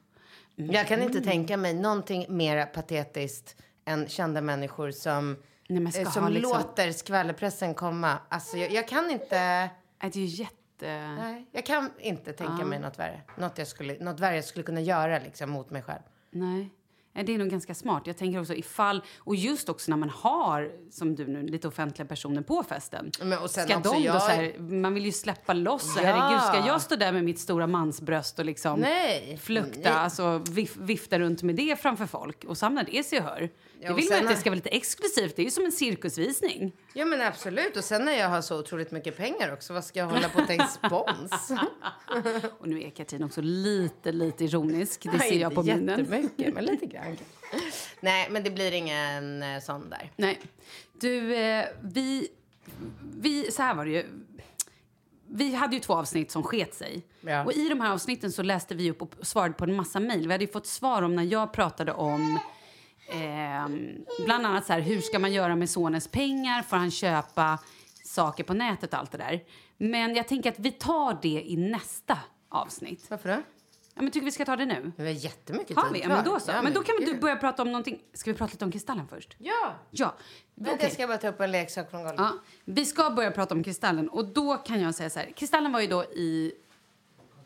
Jag kan inte tänka mig någonting mer patetiskt än kända människor som, Nej, eh, som liksom- låter skvallerpressen komma. Alltså, jag, jag kan inte... Det är jätte... Nej, jag kan inte tänka mig något värre. Något, jag skulle, något värre jag skulle kunna göra liksom, mot mig själv. Nej. Eh, Det är nog ganska smart. Jag tänker också ifall, och just också när man har, som du nu, lite offentliga personer på festen. Men, och sen ska också de då jag- så här, man vill ju släppa loss. Ja. Herregud, ska jag stå där med mitt stora mansbröst och liksom Nej. flukta, Nej. alltså vif, vifta runt med det framför folk och samla det sig hör. Ja, det vill man att det ska vara lite exklusivt. Det är ju som en cirkusvisning. Ja men absolut. Och sen när jag har så otroligt mycket pengar också, vad ska jag hålla på och ta in spons? Och nu är Katrin också lite, lite ironisk. Det ser jag på inte minen. jättemycket, men lite grann. Nej, men det blir ingen eh, sån där. Nej. Du, eh, vi, vi... Så här var det ju. Vi hade ju två avsnitt som sket sig. Ja. Och I de här avsnitten så läste vi upp och svarade på en massa mejl. Vi hade ju fått svar om när jag pratade om ehm, bland annat så här, hur ska man göra med sonens pengar? Får han köpa saker på nätet och allt det där? Men jag tänker att vi tar det i nästa avsnitt. Varför då? Ja, men tycker vi ska ta det nu? Vi har jättemycket Har tid vi? Ja, kvar. men då så. Ja, men då kan väl du gud. börja prata om någonting. Ska vi prata lite om Kristallen först? Ja! Ja. Vänta, okej. jag ska bara ta upp en leksak från golvet. Ja, vi ska börja prata om Kristallen. Och då kan jag säga så här. Kristallen var ju då i...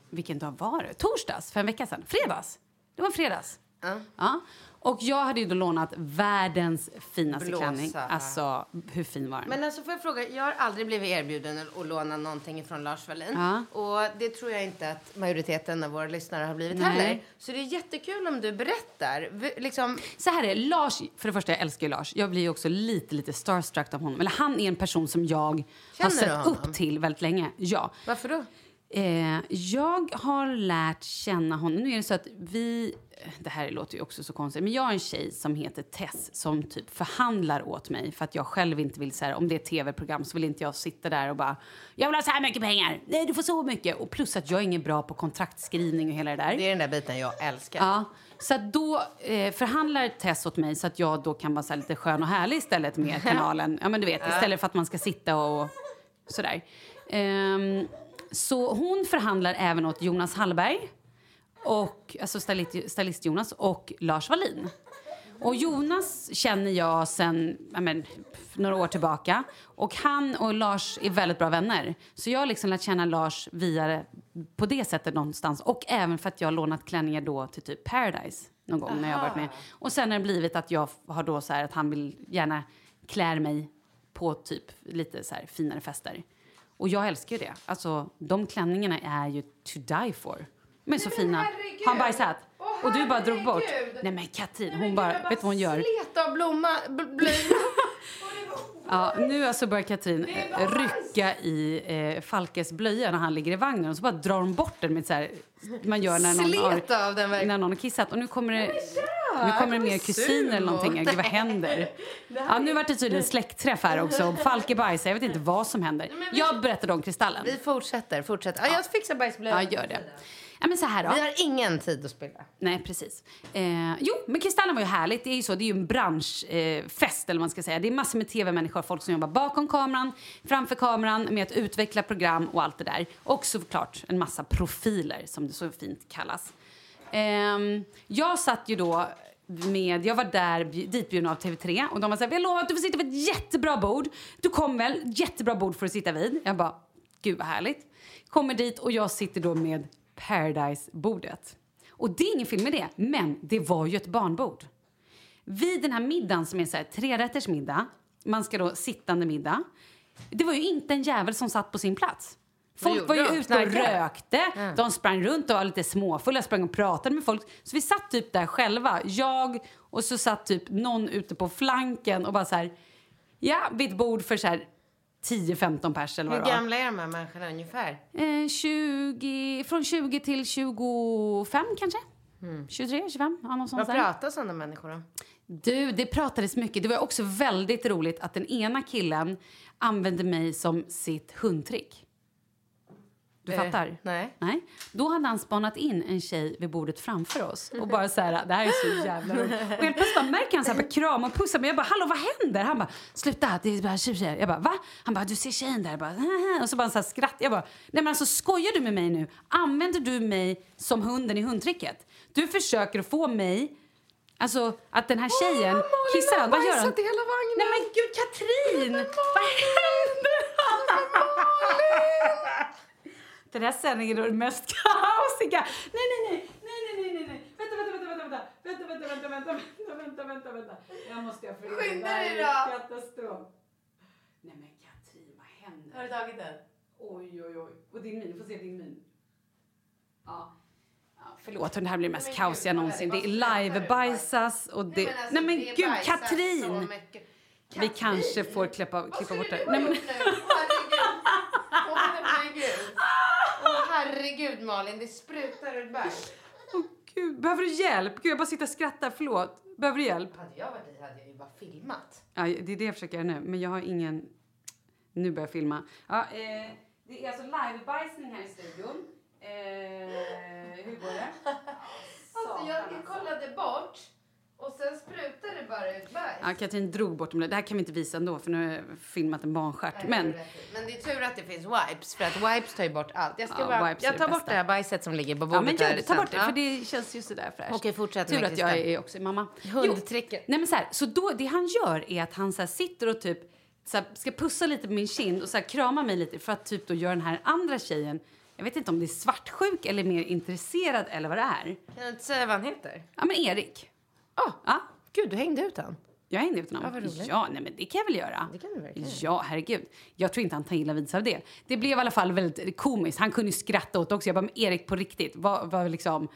Vilken dag var det? Torsdags, för en vecka sedan. Fredags. Det var fredags. Ja. Ja. Och jag hade ju då lånat världens finaste Blåsa. klänning. Alltså, hur fin var den? Men alltså får jag fråga, jag har aldrig blivit erbjuden att- låna någonting från Lars Wallin. Ja. Och det tror jag inte att majoriteten av våra lyssnare har blivit Nej. heller. Så det är jättekul om du berättar. Liksom, Så här är. Lars, för det första, jag älskar Lars. Jag blir ju också lite, lite starstruck av honom. Eller han är en person som jag har Känner du sett upp till väldigt länge. Ja. varför då? Eh, jag har lärt känna honom. Nu är det så att vi... Det här låter ju också så konstigt. Men jag har en tjej som heter Tess som typ förhandlar åt mig för att jag själv inte vill så här, Om det är tv-program så vill inte jag sitta där och bara Jag vill ha så här mycket pengar! Nej, du får så mycket! Och plus att jag är ingen bra på kontraktskrivning och hela det där. Det är den där biten jag älskar. Ja, så då eh, förhandlar Tess åt mig så att jag då kan vara så lite skön och härlig istället med kanalen. Ja, men du vet, istället för att man ska sitta och sådär. Ehm, så hon förhandlar även åt Jonas Hallberg, och, alltså stylist, stylist Jonas och Lars Wallin. Och Jonas känner jag sen ja, men, några år tillbaka. Och han och Lars är väldigt bra vänner. Så jag har liksom lärt känna Lars via på det sättet någonstans. Och även för att jag har lånat klänningar då till typ Paradise någon gång när jag varit med. Och sen har det blivit att jag har då så här att han vill gärna klär mig på typ lite så här finare fester. Och jag älskar ju det. Alltså de klänningarna är ju to die for. De är så fina. herregud! Han bajsat? Åh, och du bara drog bort. Nej men Katrin, hon bara, vet du vad hon gör? Slet av blomma, bl-. Ja, nu alltså börjar Katrin eh, rycka i eh, Falkes blöja när han ligger i vagnen och så bara drar hon bort den med så här, man gör när någon, har, när någon har kissat. Och nu kommer det, nu kommer det mer kusiner eller någonting. Gud, vad händer? Ja, nu vart det tydligen släktträff här också. Falke bajsar, jag vet inte vad som händer. Jag berättade om Kristallen. Vi fortsätter, fortsätter. Ja, jag fixar bajsblöjan. Ja, gör det. Ja, men så här då. Vi har ingen tid att spilla. Nej, precis. Eh, jo, men Kristallen var ju härligt. Det är ju så, det är ju en branschfest, eh, eller man ska säga. Det är massor med tv-människor, folk som jobbar bakom kameran, framför kameran, med att utveckla program och allt det där. Och såklart en massa profiler, som det så fint kallas. Ehm, jag satt ju då med, jag var där ditbjuden av TV3 och de var så här, vi har lovat att du får sitta vid ett jättebra bord. Du kom väl, jättebra bord för att sitta vid. Jag bara, gud vad härligt. Kommer dit och jag sitter då med Paradise-bordet. Och det är ingen fel med det, men det var ju ett barnbord. Vid den här middagen som är så här, trerätters middag, man ska då sittande middag. Det var ju inte en jävel som satt på sin plats. Folk var ju ute och rökte, de sprang runt och var lite småfulla, sprang och pratade med folk. Så vi satt typ där själva, jag och så satt typ någon ute på flanken och bara så här, ja, vid ett bord för så här 10-15 pers eller vad Hur det var. gamla är de här människorna ungefär? Eh, 20, från 20 till 25 kanske? 23, 25? Ja, någonstans Vad där. pratar sådana människor om? Du, det pratades mycket. Det var också väldigt roligt att den ena killen använde mig som sitt hundtrick. Du Eh, fattar? nej. Nej. Då hade han spanat in en tjej vid bordet framför oss och bara så här, det här är så jävla roligt. Och helt plötsligt bara märker han så här, bara krama och pussa mig. Jag bara, hallå vad händer? Han bara, sluta, det är bara tjejer. Jag bara, va? Han bara, du ser tjejen där. Jag bara, "Haha." och så bara så här skratt. Jag bara, nej men alltså skojar du med mig nu? Använder du mig som hunden i hundtricket? Du försöker få mig Alltså att den här tjejen Malin kissar. Vad gör han? hela vagnen. Nej men gud Katrin! Vad händer? Den här sändningen är det mest kaosiga. Nej, nej, nej, nej, nej, nej, nej, nej. Vänta, vänta, vänta, vänta, vänta, vänta, vänta, vänta, vänta, vänta, vänta, vänta. Jag måste ha för Skynda dig då. Katastrof. Nej men Katrin, vad händer? Har du tagit den? Oj, oj, oj. Och din min, får se din min. Ja. Förlåt, det här blir mest kaosiga någonsin. Det är live-bajsas och det... Nej men, alltså, gud, Katrin! Vi kanske får klippa, klippa bort det. Nej, men, Åh herregud. Åh herregud Malin, det sprutar ur bär. åh, gud, behöver du hjälp? Gud, jag bara sitter och skrattar. Förlåt. Behöver du hjälp? Hade jag varit dig hade jag ju bara filmat. Ja, det är det jag försöker göra nu. Men jag har ingen... Nu börjar jag filma. Ja, eh, det är alltså livebajsning här i studion. Eh, hur går det? Alltså jag kollade bort och sen sprutade det bara ut bajs. Ja, Katrin drog bort dem. Det här kan vi inte visa ändå för nu har jag filmat en barnstjärt. Men Men det är tur att det finns wipes för att wipes tar ju bort allt. Jag, ska Ja, bara, wipes är jag det tar bort bästa. det här bajset som ligger på bordet Ja, men gör det. Ta sen. bort det, Ja. för det känns ju sådär fräscht. Okej, fortsätt Tur med att jag Krista. är också mamma. Hundtricket. Jo, nej men så här, så då, det han gör är att han så här sitter och typ så här, ska pussa lite på min kind och så här, krama mig lite för att typ då göra den här andra tjejen, jag vet inte om det är svartsjuk eller mer intresserad eller vad det är. Kan du inte säga vad han heter? Ja men Erik. Åh, Ja, gud du hängde ut han. jag hängde ut Ja, honom. roligt. Ja, nej men det kan jag väl göra. Det kan du verkligen Ja, herregud. Jag tror inte han tar illa vid sig av det. Det blev i alla fall väldigt komiskt. Han kunde ju skratta åt det också. Jag bara, men Erik på riktigt, vad, vad liksom...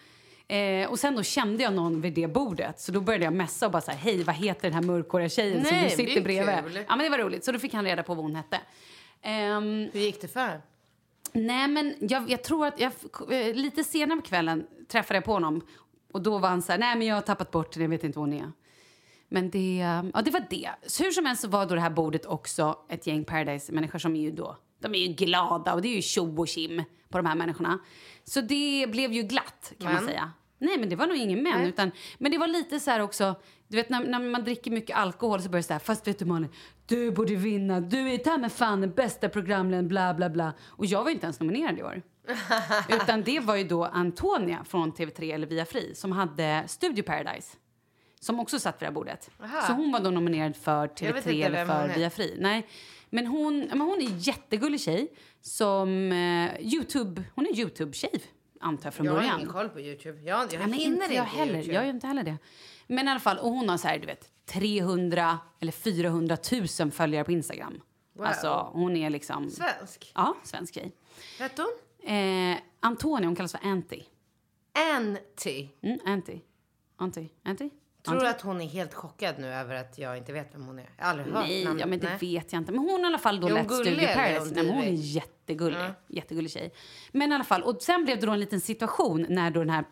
Eh, och sen då kände jag någon vid det bordet, så då började jag messa och bara så här, hej vad heter den här mörkhåriga tjejen som Nej, du det är sitter bredvid? kul. Ja men det var roligt, så då fick han reda på vad hon hette. Ehm, Hur gick det för? Nej, men jag, jag tror att jag, eh, lite senare på kvällen träffade jag på honom. Och då var han så här, nej men jag har tappat bort den, jag vet inte vad hon är. Men det, ja, det var det. Så hur som helst så var då det här bordet också ett gäng Paradise-människor som är ju då, de är ju glada och det är ju tjo och kim på de här människorna. Så det blev ju glatt kan man Men? säga. Nej men det var nog ingen män utan, men det var lite så här också, du vet när, när man dricker mycket alkohol så börjar det så här, fast vet du Malin, du borde vinna, du är ta med fan den bästa programledaren, bla bla bla. Och jag var ju inte ens nominerad i år. Utan det var ju då Antonia från TV3 eller Via Fri som hade Studio Paradise. Som också satt vid det här bordet. Aha. Så hon var då nominerad för Jag vet TV3 inte eller för. Via Fri. Nej. Men hon, men hon är en jättegullig tjej som eh, Youtube, hon är Youtube-tjej antar jag från Jag har början. ingen koll på Youtube. Jag, jag Ja, men hinner inte jag heller. Youtube. Jag gör inte heller det. Men i alla fall, och hon har så här, du vet, 300 eller 400 000 följare på Instagram. Wow. Alltså, hon är liksom... Svensk. Ja, svensk tjej. Vet hon? Eh, Antonia, hon kallas för Anty. Anty. Mm, Anty. Anty. Anty? Tror du att hon är helt chockad nu över att jag inte vet vem hon är? Jag har aldrig hört Nej, ja, men det Nej. vet jag inte. Men hon har i alla fall då hon lett Studio Paradise. hon Nej, men hon är jättegullig. Jättegullig tjej. Men i alla fall, och sen blev det då en liten situation när då den här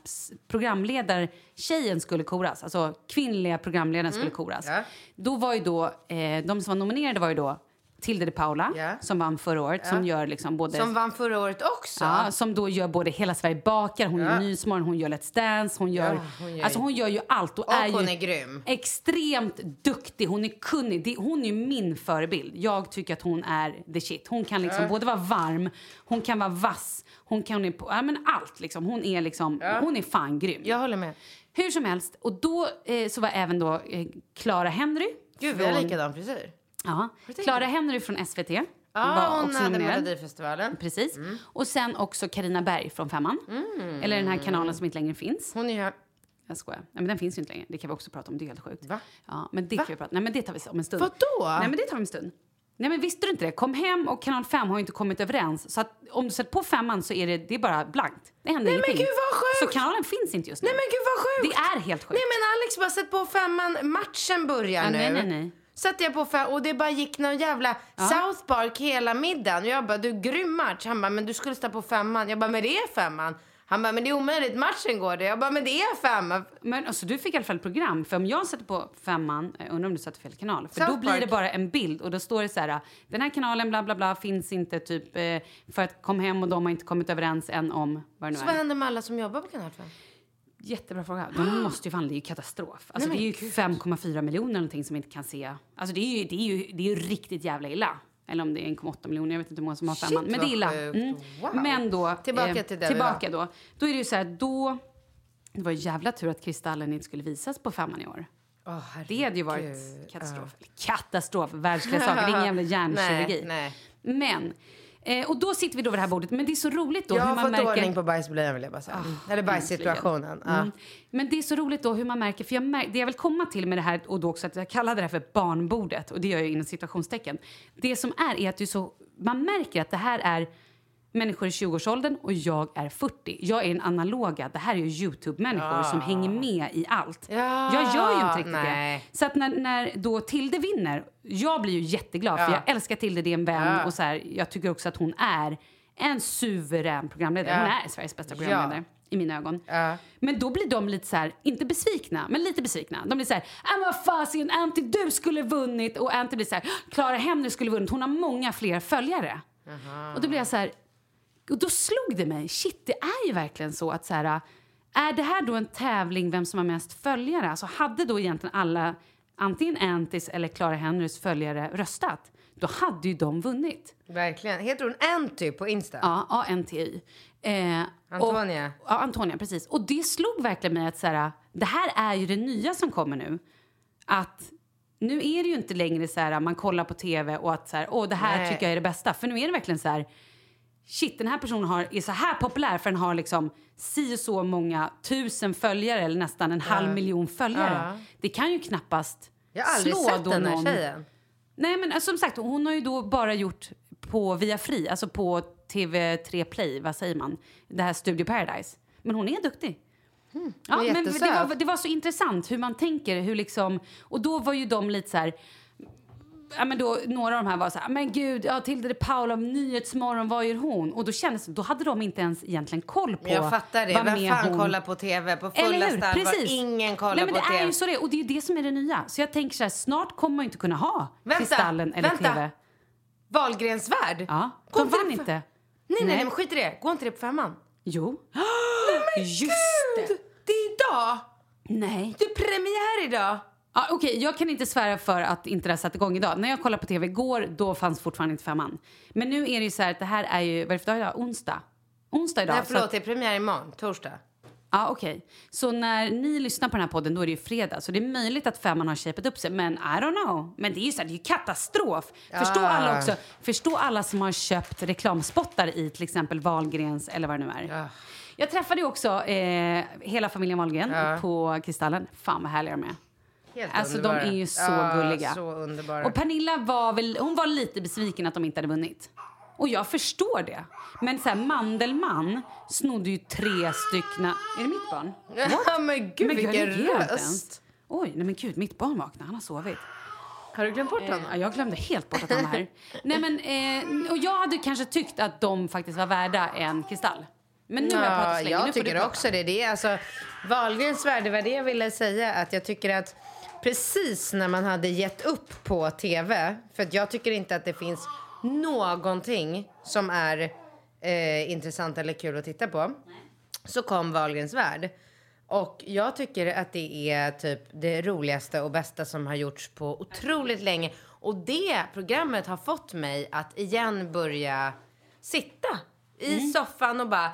programledartjejen skulle koras. Alltså kvinnliga programledaren skulle koras. Mm. ja. Då var ju då, eh, de som var nominerade var ju då Tilde de Paula, Ja. som vann förra året, som gör liksom både... Som vann förra året också? Ja, som då gör både Hela Sverige bakar, hon Ja. gör Nyhetsmorgon, hon gör Let's Dance, hon gör... Ja, hon gör alltså hon gör ju allt och, Och är hon ju är grym. extremt duktig, hon är kunnig. Det, hon är ju min förebild. Jag tycker att hon är the shit. Hon kan liksom både vara varm, hon kan vara vass, hon kan... Hon ja, men allt liksom. Hon är liksom, hon är fan grym. Jag håller med. Hur som helst, och då eh, så var även då eh, Clara Henry. Gud, vi har likadan frisyr. Ja, Clara Henry från SVT. Ja, var hon också hade nominerad. Melodifestivalen. Precis. Mm. Och sen också Karina Berg från Femman. Eller den här kanalen som inte längre finns. Hon är här. Jag skojar. Nej, men den finns ju inte längre. Det kan vi också prata om. Det är helt sjukt. Va? Ja, men det kan vi prata Nej, men det tar vi om en stund. Vadå? Nej, men det tar vi om en stund. Nej, men visste du inte det? Kom hem och Kanal 5 har ju inte kommit överens. Så att om du sätter på femman så är det, det är bara blankt. Det händer Nej, men ingenting. gud, vad sjukt! Så kanalen finns inte just nu. Nej men gud vad sjukt! Det är helt sjukt. Nej men Alex bara sätt på femman, matchen börjar Ja, nu. nej, nej, nej. Satte jag på fem och det bara gick någon jävla South Park hela middagen. Och jag bara, du grym match. Han bara, men du skulle stå på femman. Jag bara, men det är femman. Han bara, men det är omöjligt, matchen går det. Jag bara, men det är femman. Men alltså, du fick i alla fall program. För om jag sätter på femman, jag undrar om du satte fel kanal. För South då blir Park. det bara en bild och då står det så här, den här kanalen bla bla bla finns inte typ eh, för att kom hem och de har inte kommit överens än om vad det Så nu vad är. händer med alla som jobbar på kanal 5? Jättebra fråga. De måste ju fan, det är ju katastrof. Alltså Nej, det är ju 5,4 miljoner någonting som inte kan se. Alltså det är ju, det är ju, det är ju riktigt jävla illa. Eller om det är 1,8 miljoner, jag vet inte hur många som har femman. Men det är illa. Mm. Wow. Men då, Tillbaka till där vi tillbaka då. Då är det ju så här, då... Det var ju jävla tur att Kristallen inte skulle visas på femman i år. Åh, Det hade ju varit katastrof. Eller Katastrof, världsklass. Det är ingen jävla hjärnkirurgi. Men Eh, och då sitter vi då vid det här bordet. Men det är så roligt då Jag hur har man fått märker... Ah, ordning på bajsblöjan vill jag bara säga. Eller bajssituationen. Mm. Men det är så roligt då hur man märker, för jag mär, det jag vill komma till med det här och då också att jag kallar det här för barnbordet och det gör jag inom situationstecken. Det som är är att är så, man märker att det här är människor i 20-årsåldern och jag är 40. Jag är en analoga, det här är ju Youtube-människor som hänger med i allt. Ja, jag gör ju inte riktigt nej. det. Så att när, när då Tilde vinner, jag blir ju jätteglad för jag älskar Tilde, det är en vän och så här, jag tycker också att hon är en suverän programledare. Hon är Sveriges bästa programledare. I mina ögon. Men då blir de lite så här, inte besvikna, men lite besvikna. De blir så här, äh, men vad fasiken, Anty du skulle vunnit. Och Anty blir så här, Clara Henry skulle vunnit. Hon har många fler följare. Och då blir jag så här, och då slog det mig, shit det är ju verkligen så att så här, är det här då en tävling vem som har mest följare? Alltså hade då egentligen alla, antingen Antis eller Clara Henrys följare röstat, då hade ju de vunnit. Verkligen. Heter hon Anty på Insta? Ja, A-N-T-Y. Eh, Antonia. Och, ja, Antonia, precis. Och det slog verkligen mig att så här, det här är ju det nya som kommer nu. Att nu är det ju inte längre så här, man kollar på tv och att så här, åh det här Nej. tycker jag är det bästa. För nu är det verkligen så här, shit den här personen har, är så här populär för den har liksom si och så många tusen följare eller nästan en halv miljon följare. Det kan ju knappast Jag har aldrig slå sett den här någon- tjejen. Nej men alltså, som sagt, hon har ju då bara gjort på Via Free, alltså på TV3 Play, vad säger man? Det här Studio Paradise. Men hon är duktig. Ja, hon är men det var, det var så intressant hur man tänker, hur liksom, och då var ju de lite så här, ja men då, några av de här var så här, men gud, ja Tilde de Paula av Nyhetsmorgon, vad gör hon? Och då kändes det, då hade de inte ens egentligen koll på Men jag fattar det. Vem fan hon- kollar på tv på fullaste allvar? Ingen kollar Nej, men på det tv. är ju så det. Och det är det som är det nya. Så jag tänker så här, snart kommer man ju inte kunna ha Vänta, Kristallen eller vänta. TV. Wahlgrens värld? Ja, Går de inte vann det för- inte. Nej, nej, Nej. nej, men skit i det. Går inte det på femman? Jo. Just det. Gud, det är idag! Nej. Det är premiär idag! Ja, Okej, jag kan inte svära för att inte det har satt igång idag. När jag kollade på tv igår, då fanns fortfarande inte femman. Men nu är det ju så här att det här är ju, vad är det för dag idag? Onsdag? Onsdag idag. Nej, förlåt, att- det är premiär imorgon, torsdag. Ja, okej. Så när ni lyssnar på den här podden då är det ju fredag. Så det är möjligt att femman har shapat upp sig. Men I don't know. Men det är ju så här, det är ju katastrof. Förstå alla också. Förstå alla som har köpt reklamspottar i till exempel Wahlgrens eller vad det nu är. Jag träffade ju också eh, hela familjen Wahlgren på Kristallen. Fan vad härliga de är. Helt Alltså underbara. de är ju så Ja, gulliga. Så underbara. Och Pernilla var väl, hon var lite besviken att de inte hade vunnit. Och jag förstår det. Men så här, Mandelmann snodde ju tre styckna... Är det mitt barn? Ja, men gud men vilken röst! Oj, nej men gud, mitt barn vaknade. Han har sovit. Har du glömt bort Eh, honom? ja, jag glömde helt bort att han var här. nej men, eh, och jag hade kanske tyckt att de faktiskt var värda en kristall. Men nu har jag pratat så länge. jag nu tycker också det. det är alltså, Wahlgrens värld, det var det jag ville säga. Att jag tycker att precis när man hade gett upp på tv, för jag tycker inte att det finns någonting som är eh, intressant eller kul att titta på, så kom Wahlgrens värld. Och jag tycker att det är typ det roligaste och bästa som har gjorts på otroligt länge. Och det programmet har fått mig att igen börja sitta i Mm. soffan och bara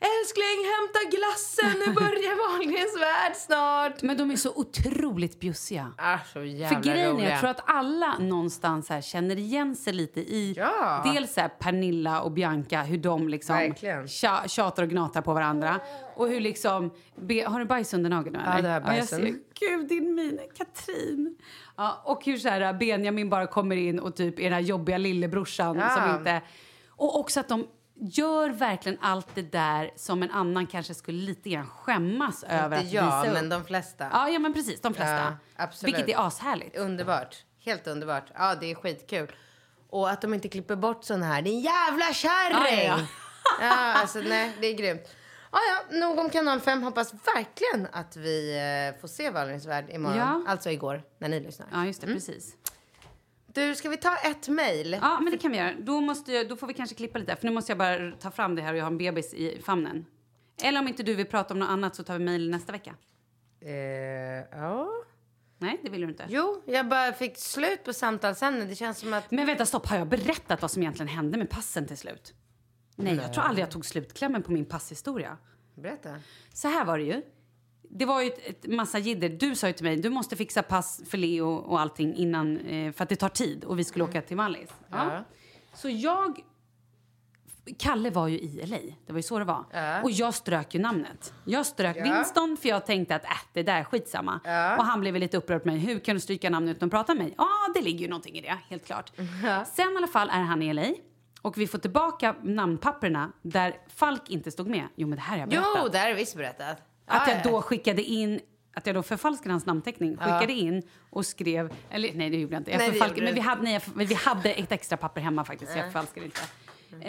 Älskling, hämta glassen, nu börjar Wahlgrens värld snart. Men de är så otroligt bjussiga. Ah, så jävla För grejen är, roliga. jag tror att alla någonstans här känner igen sig lite i Ja. dels här Pernilla och Bianca, hur de liksom tja, tjatar och gnatar på varandra. Och hur liksom, be, har du bajs under nageln nu eller? Ja, det jag bajsen. ser, gud din min, Katrin. Ja, och hur så här Benjamin bara kommer in och typ är den här jobbiga lillebrorsan Ja. som inte... Och också att de gör verkligen allt det där som en annan kanske skulle lite grann skämmas över Inte att jag, visa men de flesta. Ja, ja men precis, de flesta. Ja, absolut. Vilket är ashärligt. Underbart. Helt underbart. Ja, det är skitkul. Och att de inte klipper bort sån här, din jävla kärring! Ja, Ja, ja, alltså nej, det är grymt. Ja, ja, nog om kanal 5. Hoppas verkligen att vi eh, får se Wahlgrens värld imorgon. Ja. Alltså igår, när ni lyssnar. Ja, just det, precis. Du, ska vi ta ett mejl? Ja, men det kan vi göra. Då, måste jag, då får vi kanske klippa lite, för nu måste jag bara ta fram det här och jag har en bebis i famnen. Eller om inte du vill prata om något annat så tar vi mejl nästa vecka. Eh, ja. Nej, det vill du inte. Jo, jag bara fick slut på samtalsämnet. Det känns som att... Men vänta, stopp. Har jag berättat vad som egentligen hände med passen till slut? Nej, jag tror aldrig jag tog slutklämmen på min passhistoria. Berätta. Så här var det ju. Det var ju ett, ett massa jidder. Du sa ju till mig, du måste fixa pass för Leo och allting innan, eh, för att det tar tid och vi skulle åka till Mallis. Ja. Ja. Så jag Kalle var ju i LA, det var ju så det var. Och jag strök ju namnet. Jag strök Winston för jag tänkte att äh, det där är skitsamma. Och han blev lite upprörd på mig. Hur kan du stryka namnet utan att prata med mig? Ja, det ligger ju någonting i det, helt klart. Sen i alla fall är han i LA. Och vi får tillbaka namnpapperna där Falk inte stod med. Jo, men det här har jag berättat. Jo, det har du visst berättat. Att Ja, jag ja. då skickade in att jag då förfalskade hans namnteckning, skickade in och skrev, eller nej det gjorde jag inte, jag Nej, förfalskade, men vi hade, nej, jag, vi hade ett extra papper hemma faktiskt, jag förfalskade inte.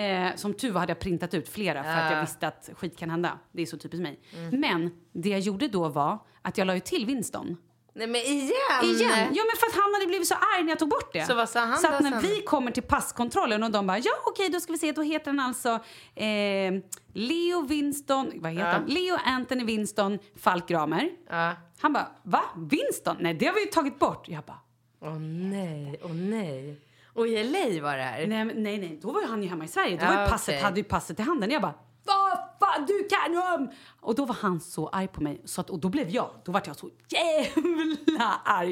Eh, som tur var hade jag printat ut flera för att jag visste att skit kan hända. Det är så typiskt mig. Mm. Men det jag gjorde då var att jag la ju till Winston. Nej men igen! Igen! Ja men för att han hade blivit så arg när jag tog bort det. Så vad sa han Så då att när sen? vi kommer till passkontrollen och de bara ja okej då ska vi se då heter han alltså eh, Leo Winston, vad heter han? Leo Anthony Winston Falk Gramer. Ja. Han bara va? Winston? Nej det har vi ju tagit bort. Jag bara Åh nej, åh nej. Och i LA var det här? nej men- nej nej då var ju han ju hemma i Sverige. Då Ja, var ju passet, okej. hade ju passet i handen. Jag bara vad fan du kan om! Och då var han så arg på mig så att, och då blev jag, då vart jag så jävla arg.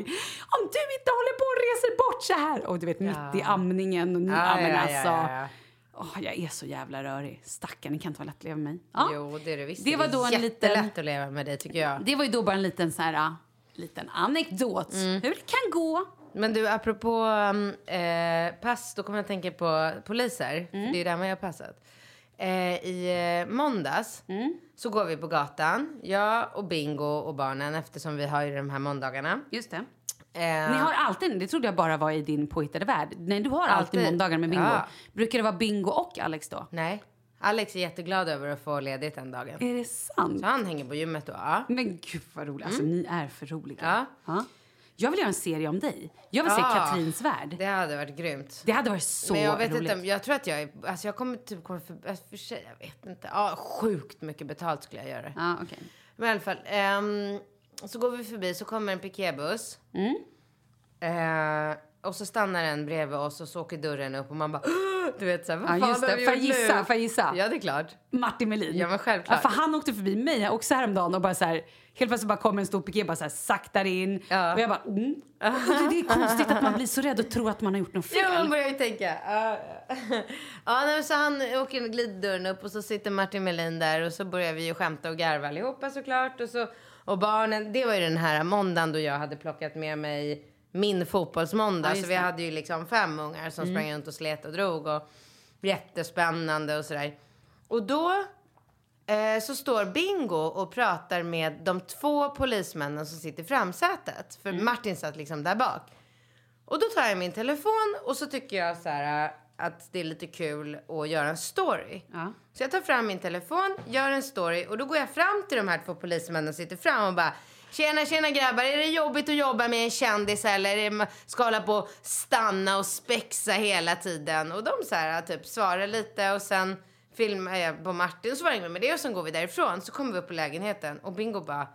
Om du inte håller på och reser bort så här! Och du vet mitt i amningen. Och, ja, Ja, men ja, alltså. ja, ja. Åh, jag är så jävla rörig. Stackarn, ni kan inte vara lätt att leva med mig. Ja. Jo, det är det visst. Det var då en liten- att leva med dig tycker jag. Det var ju då bara en liten så här, liten anekdot. Mm. Hur det kan gå. Men du, apropå um, eh, pass, då kommer jag att tänka på poliser. För det är där man gör passet. Eh, I eh, måndags så går vi på gatan, jag och Bingo och barnen eftersom vi har ju de här måndagarna. Just det. Eh, Ni har alltid, det trodde jag bara var i din påhittade värld. Nej, du har alltid, Alltid. måndagar med Bingo. Ja. Brukar det vara Bingo och Alex då? Nej, Alex är jätteglad över att få ledigt den dagen. Är det sant? Så han hänger på gymmet då. Ja. Men gud vad roligt. Alltså ni är för roliga. Ja. Jag vill göra en serie om dig. Jag vill se Ja. Katrins värld. Det hade varit grymt. Det hade varit så Men jag vet roligt. inte, jag tror att jag är, alltså jag kommer typ komma för, alltså för sig, jag vet inte. Ja, sjukt mycket betalt skulle jag göra. Ja, okej. Men i alla fall, ehm, så går vi förbi så kommer en piketbuss. Mm. Eh, och så stannar den bredvid oss och så åker dörren upp och man bara du vet såhär, vad Ja, fan just har det. Får jag gjort gissa? Får jag gissa? Ja, det är klart. Martin Melin. Ja, men självklart. Ja, för han åkte förbi mig också häromdagen och bara så här, helt plötsligt bara kommer en stor piké bara så här saktar in. Ja. Och jag bara, mm. och det, är konstigt att man blir så rädd och tror att man har gjort något fel. Ja, man börjar ju tänka. Ja, ja nej, så han åker gliddörren upp och så sitter Martin Melin där och så börjar vi ju skämta och garva allihopa såklart. Och, så, och barnen, det var ju den här måndagen då jag hade plockat med mig min fotbollsmåndag. Ja, så vi hade ju liksom fem ungar som sprang runt och slet och drog. Och jättespännande och sådär. Och då eh, så står Bingo och pratar med de två polismännen som sitter i framsätet. För Martin satt liksom där bak. Och då tar jag min telefon och så tycker jag så här äh, att det är lite kul att göra en story. Ja. Så jag tar fram min telefon, gör en story och då går jag fram till de här två polismännen som sitter fram och bara Tjena, tjena grabbar, är det jobbigt att jobba med en kändis eller är det man ska hålla på stanna och spexa hela tiden? Och de så här typ svarar lite och sen filmar jag på Martin och så var det med det och sen går vi därifrån. Så kommer vi upp på lägenheten och Bingo bara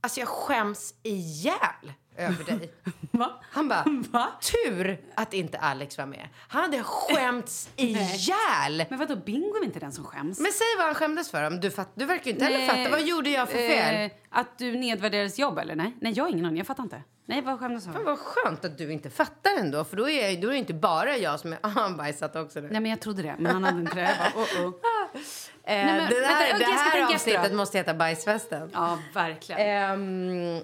Alltså jag skäms ihjäl över dig. Va? Han bara, Va? tur att inte Alex var med. Han hade skämts ihjäl. Men vadå, Bingo är inte den som skäms? Men säg vad han skämdes för. Om du, fatt, du verkar ju inte heller Nej, fatta. Vad gjorde jag för fel? Eh, att du nedvärderades jobb eller? Nej, nej jag har ingen aning, jag fattar inte. Nej, vad skämdes Fan, för? vad skönt att du inte fattar ändå. För då är, då är det inte bara jag som är... Ah, han bajsat också nu. Nej men jag trodde det, men han hade inte det. Jag bara, oh, oh. Eh, men det vänta, här, okej, det här avsnittet måste heta Bajsfesten. Ja, verkligen. Ehm,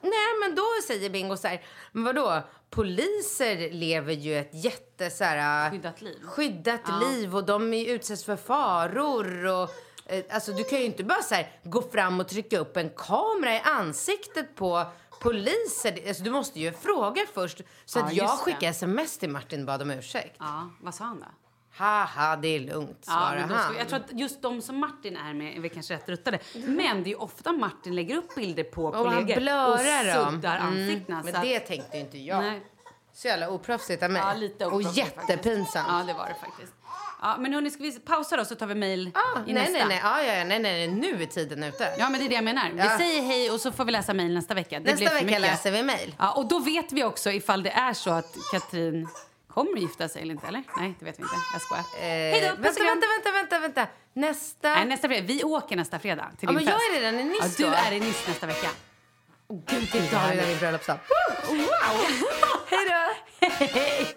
nej, men då säger Bingo så här, men vadå? Poliser lever ju ett jätte så här, Skyddat liv. skyddat Ja. liv och de utsätts för faror och eh, alltså du kan ju inte bara så här, gå fram och trycka upp en kamera i ansiktet på poliser. Alltså, du måste ju fråga först. Så Ja, att jag just det. skickade sms till Martin och bad om ursäkt. Ja, vad sa han då? Haha, det är lugnt, Ja, men då han. jag tror att just de som Martin är med är väl kanske rätt ruttade. Men det är ju ofta Martin lägger upp bilder på och han kollegor blörar och dem. suddar Mm, ansiktena. Men så att- det tänkte inte jag. Nej. Så jävla oproffsigt av mig. Ja, lite och jättepinsamt. Ja, det var det faktiskt. Ja, men hörni, ska vi pausa då så tar vi mejl Ah, i nej, nästa? nej, nej, ah, ja, ja, nej, nej, nu är tiden ute. Ja, men det är det jag menar. Vi Ja. säger hej och så får vi läsa mejl nästa vecka. Det Nästa vecka mycket. läser vi mejl. Ja, och då vet vi också ifall det är så att Katrin kommer att gifta sig eller inte, eller? Nej, det vet vi inte. Jag skojar. Eh, Hej då, vänta, vänta, vänta, vänta, vänta. Nästa... Nej, nästa fredag. Vi åker nästa fredag till Ja, din men jag fest. är redan i Nice Ja, du då. är i Nice nästa vecka. Gud, det har vi min bröllopsdag. Wow! Hej då! Hej!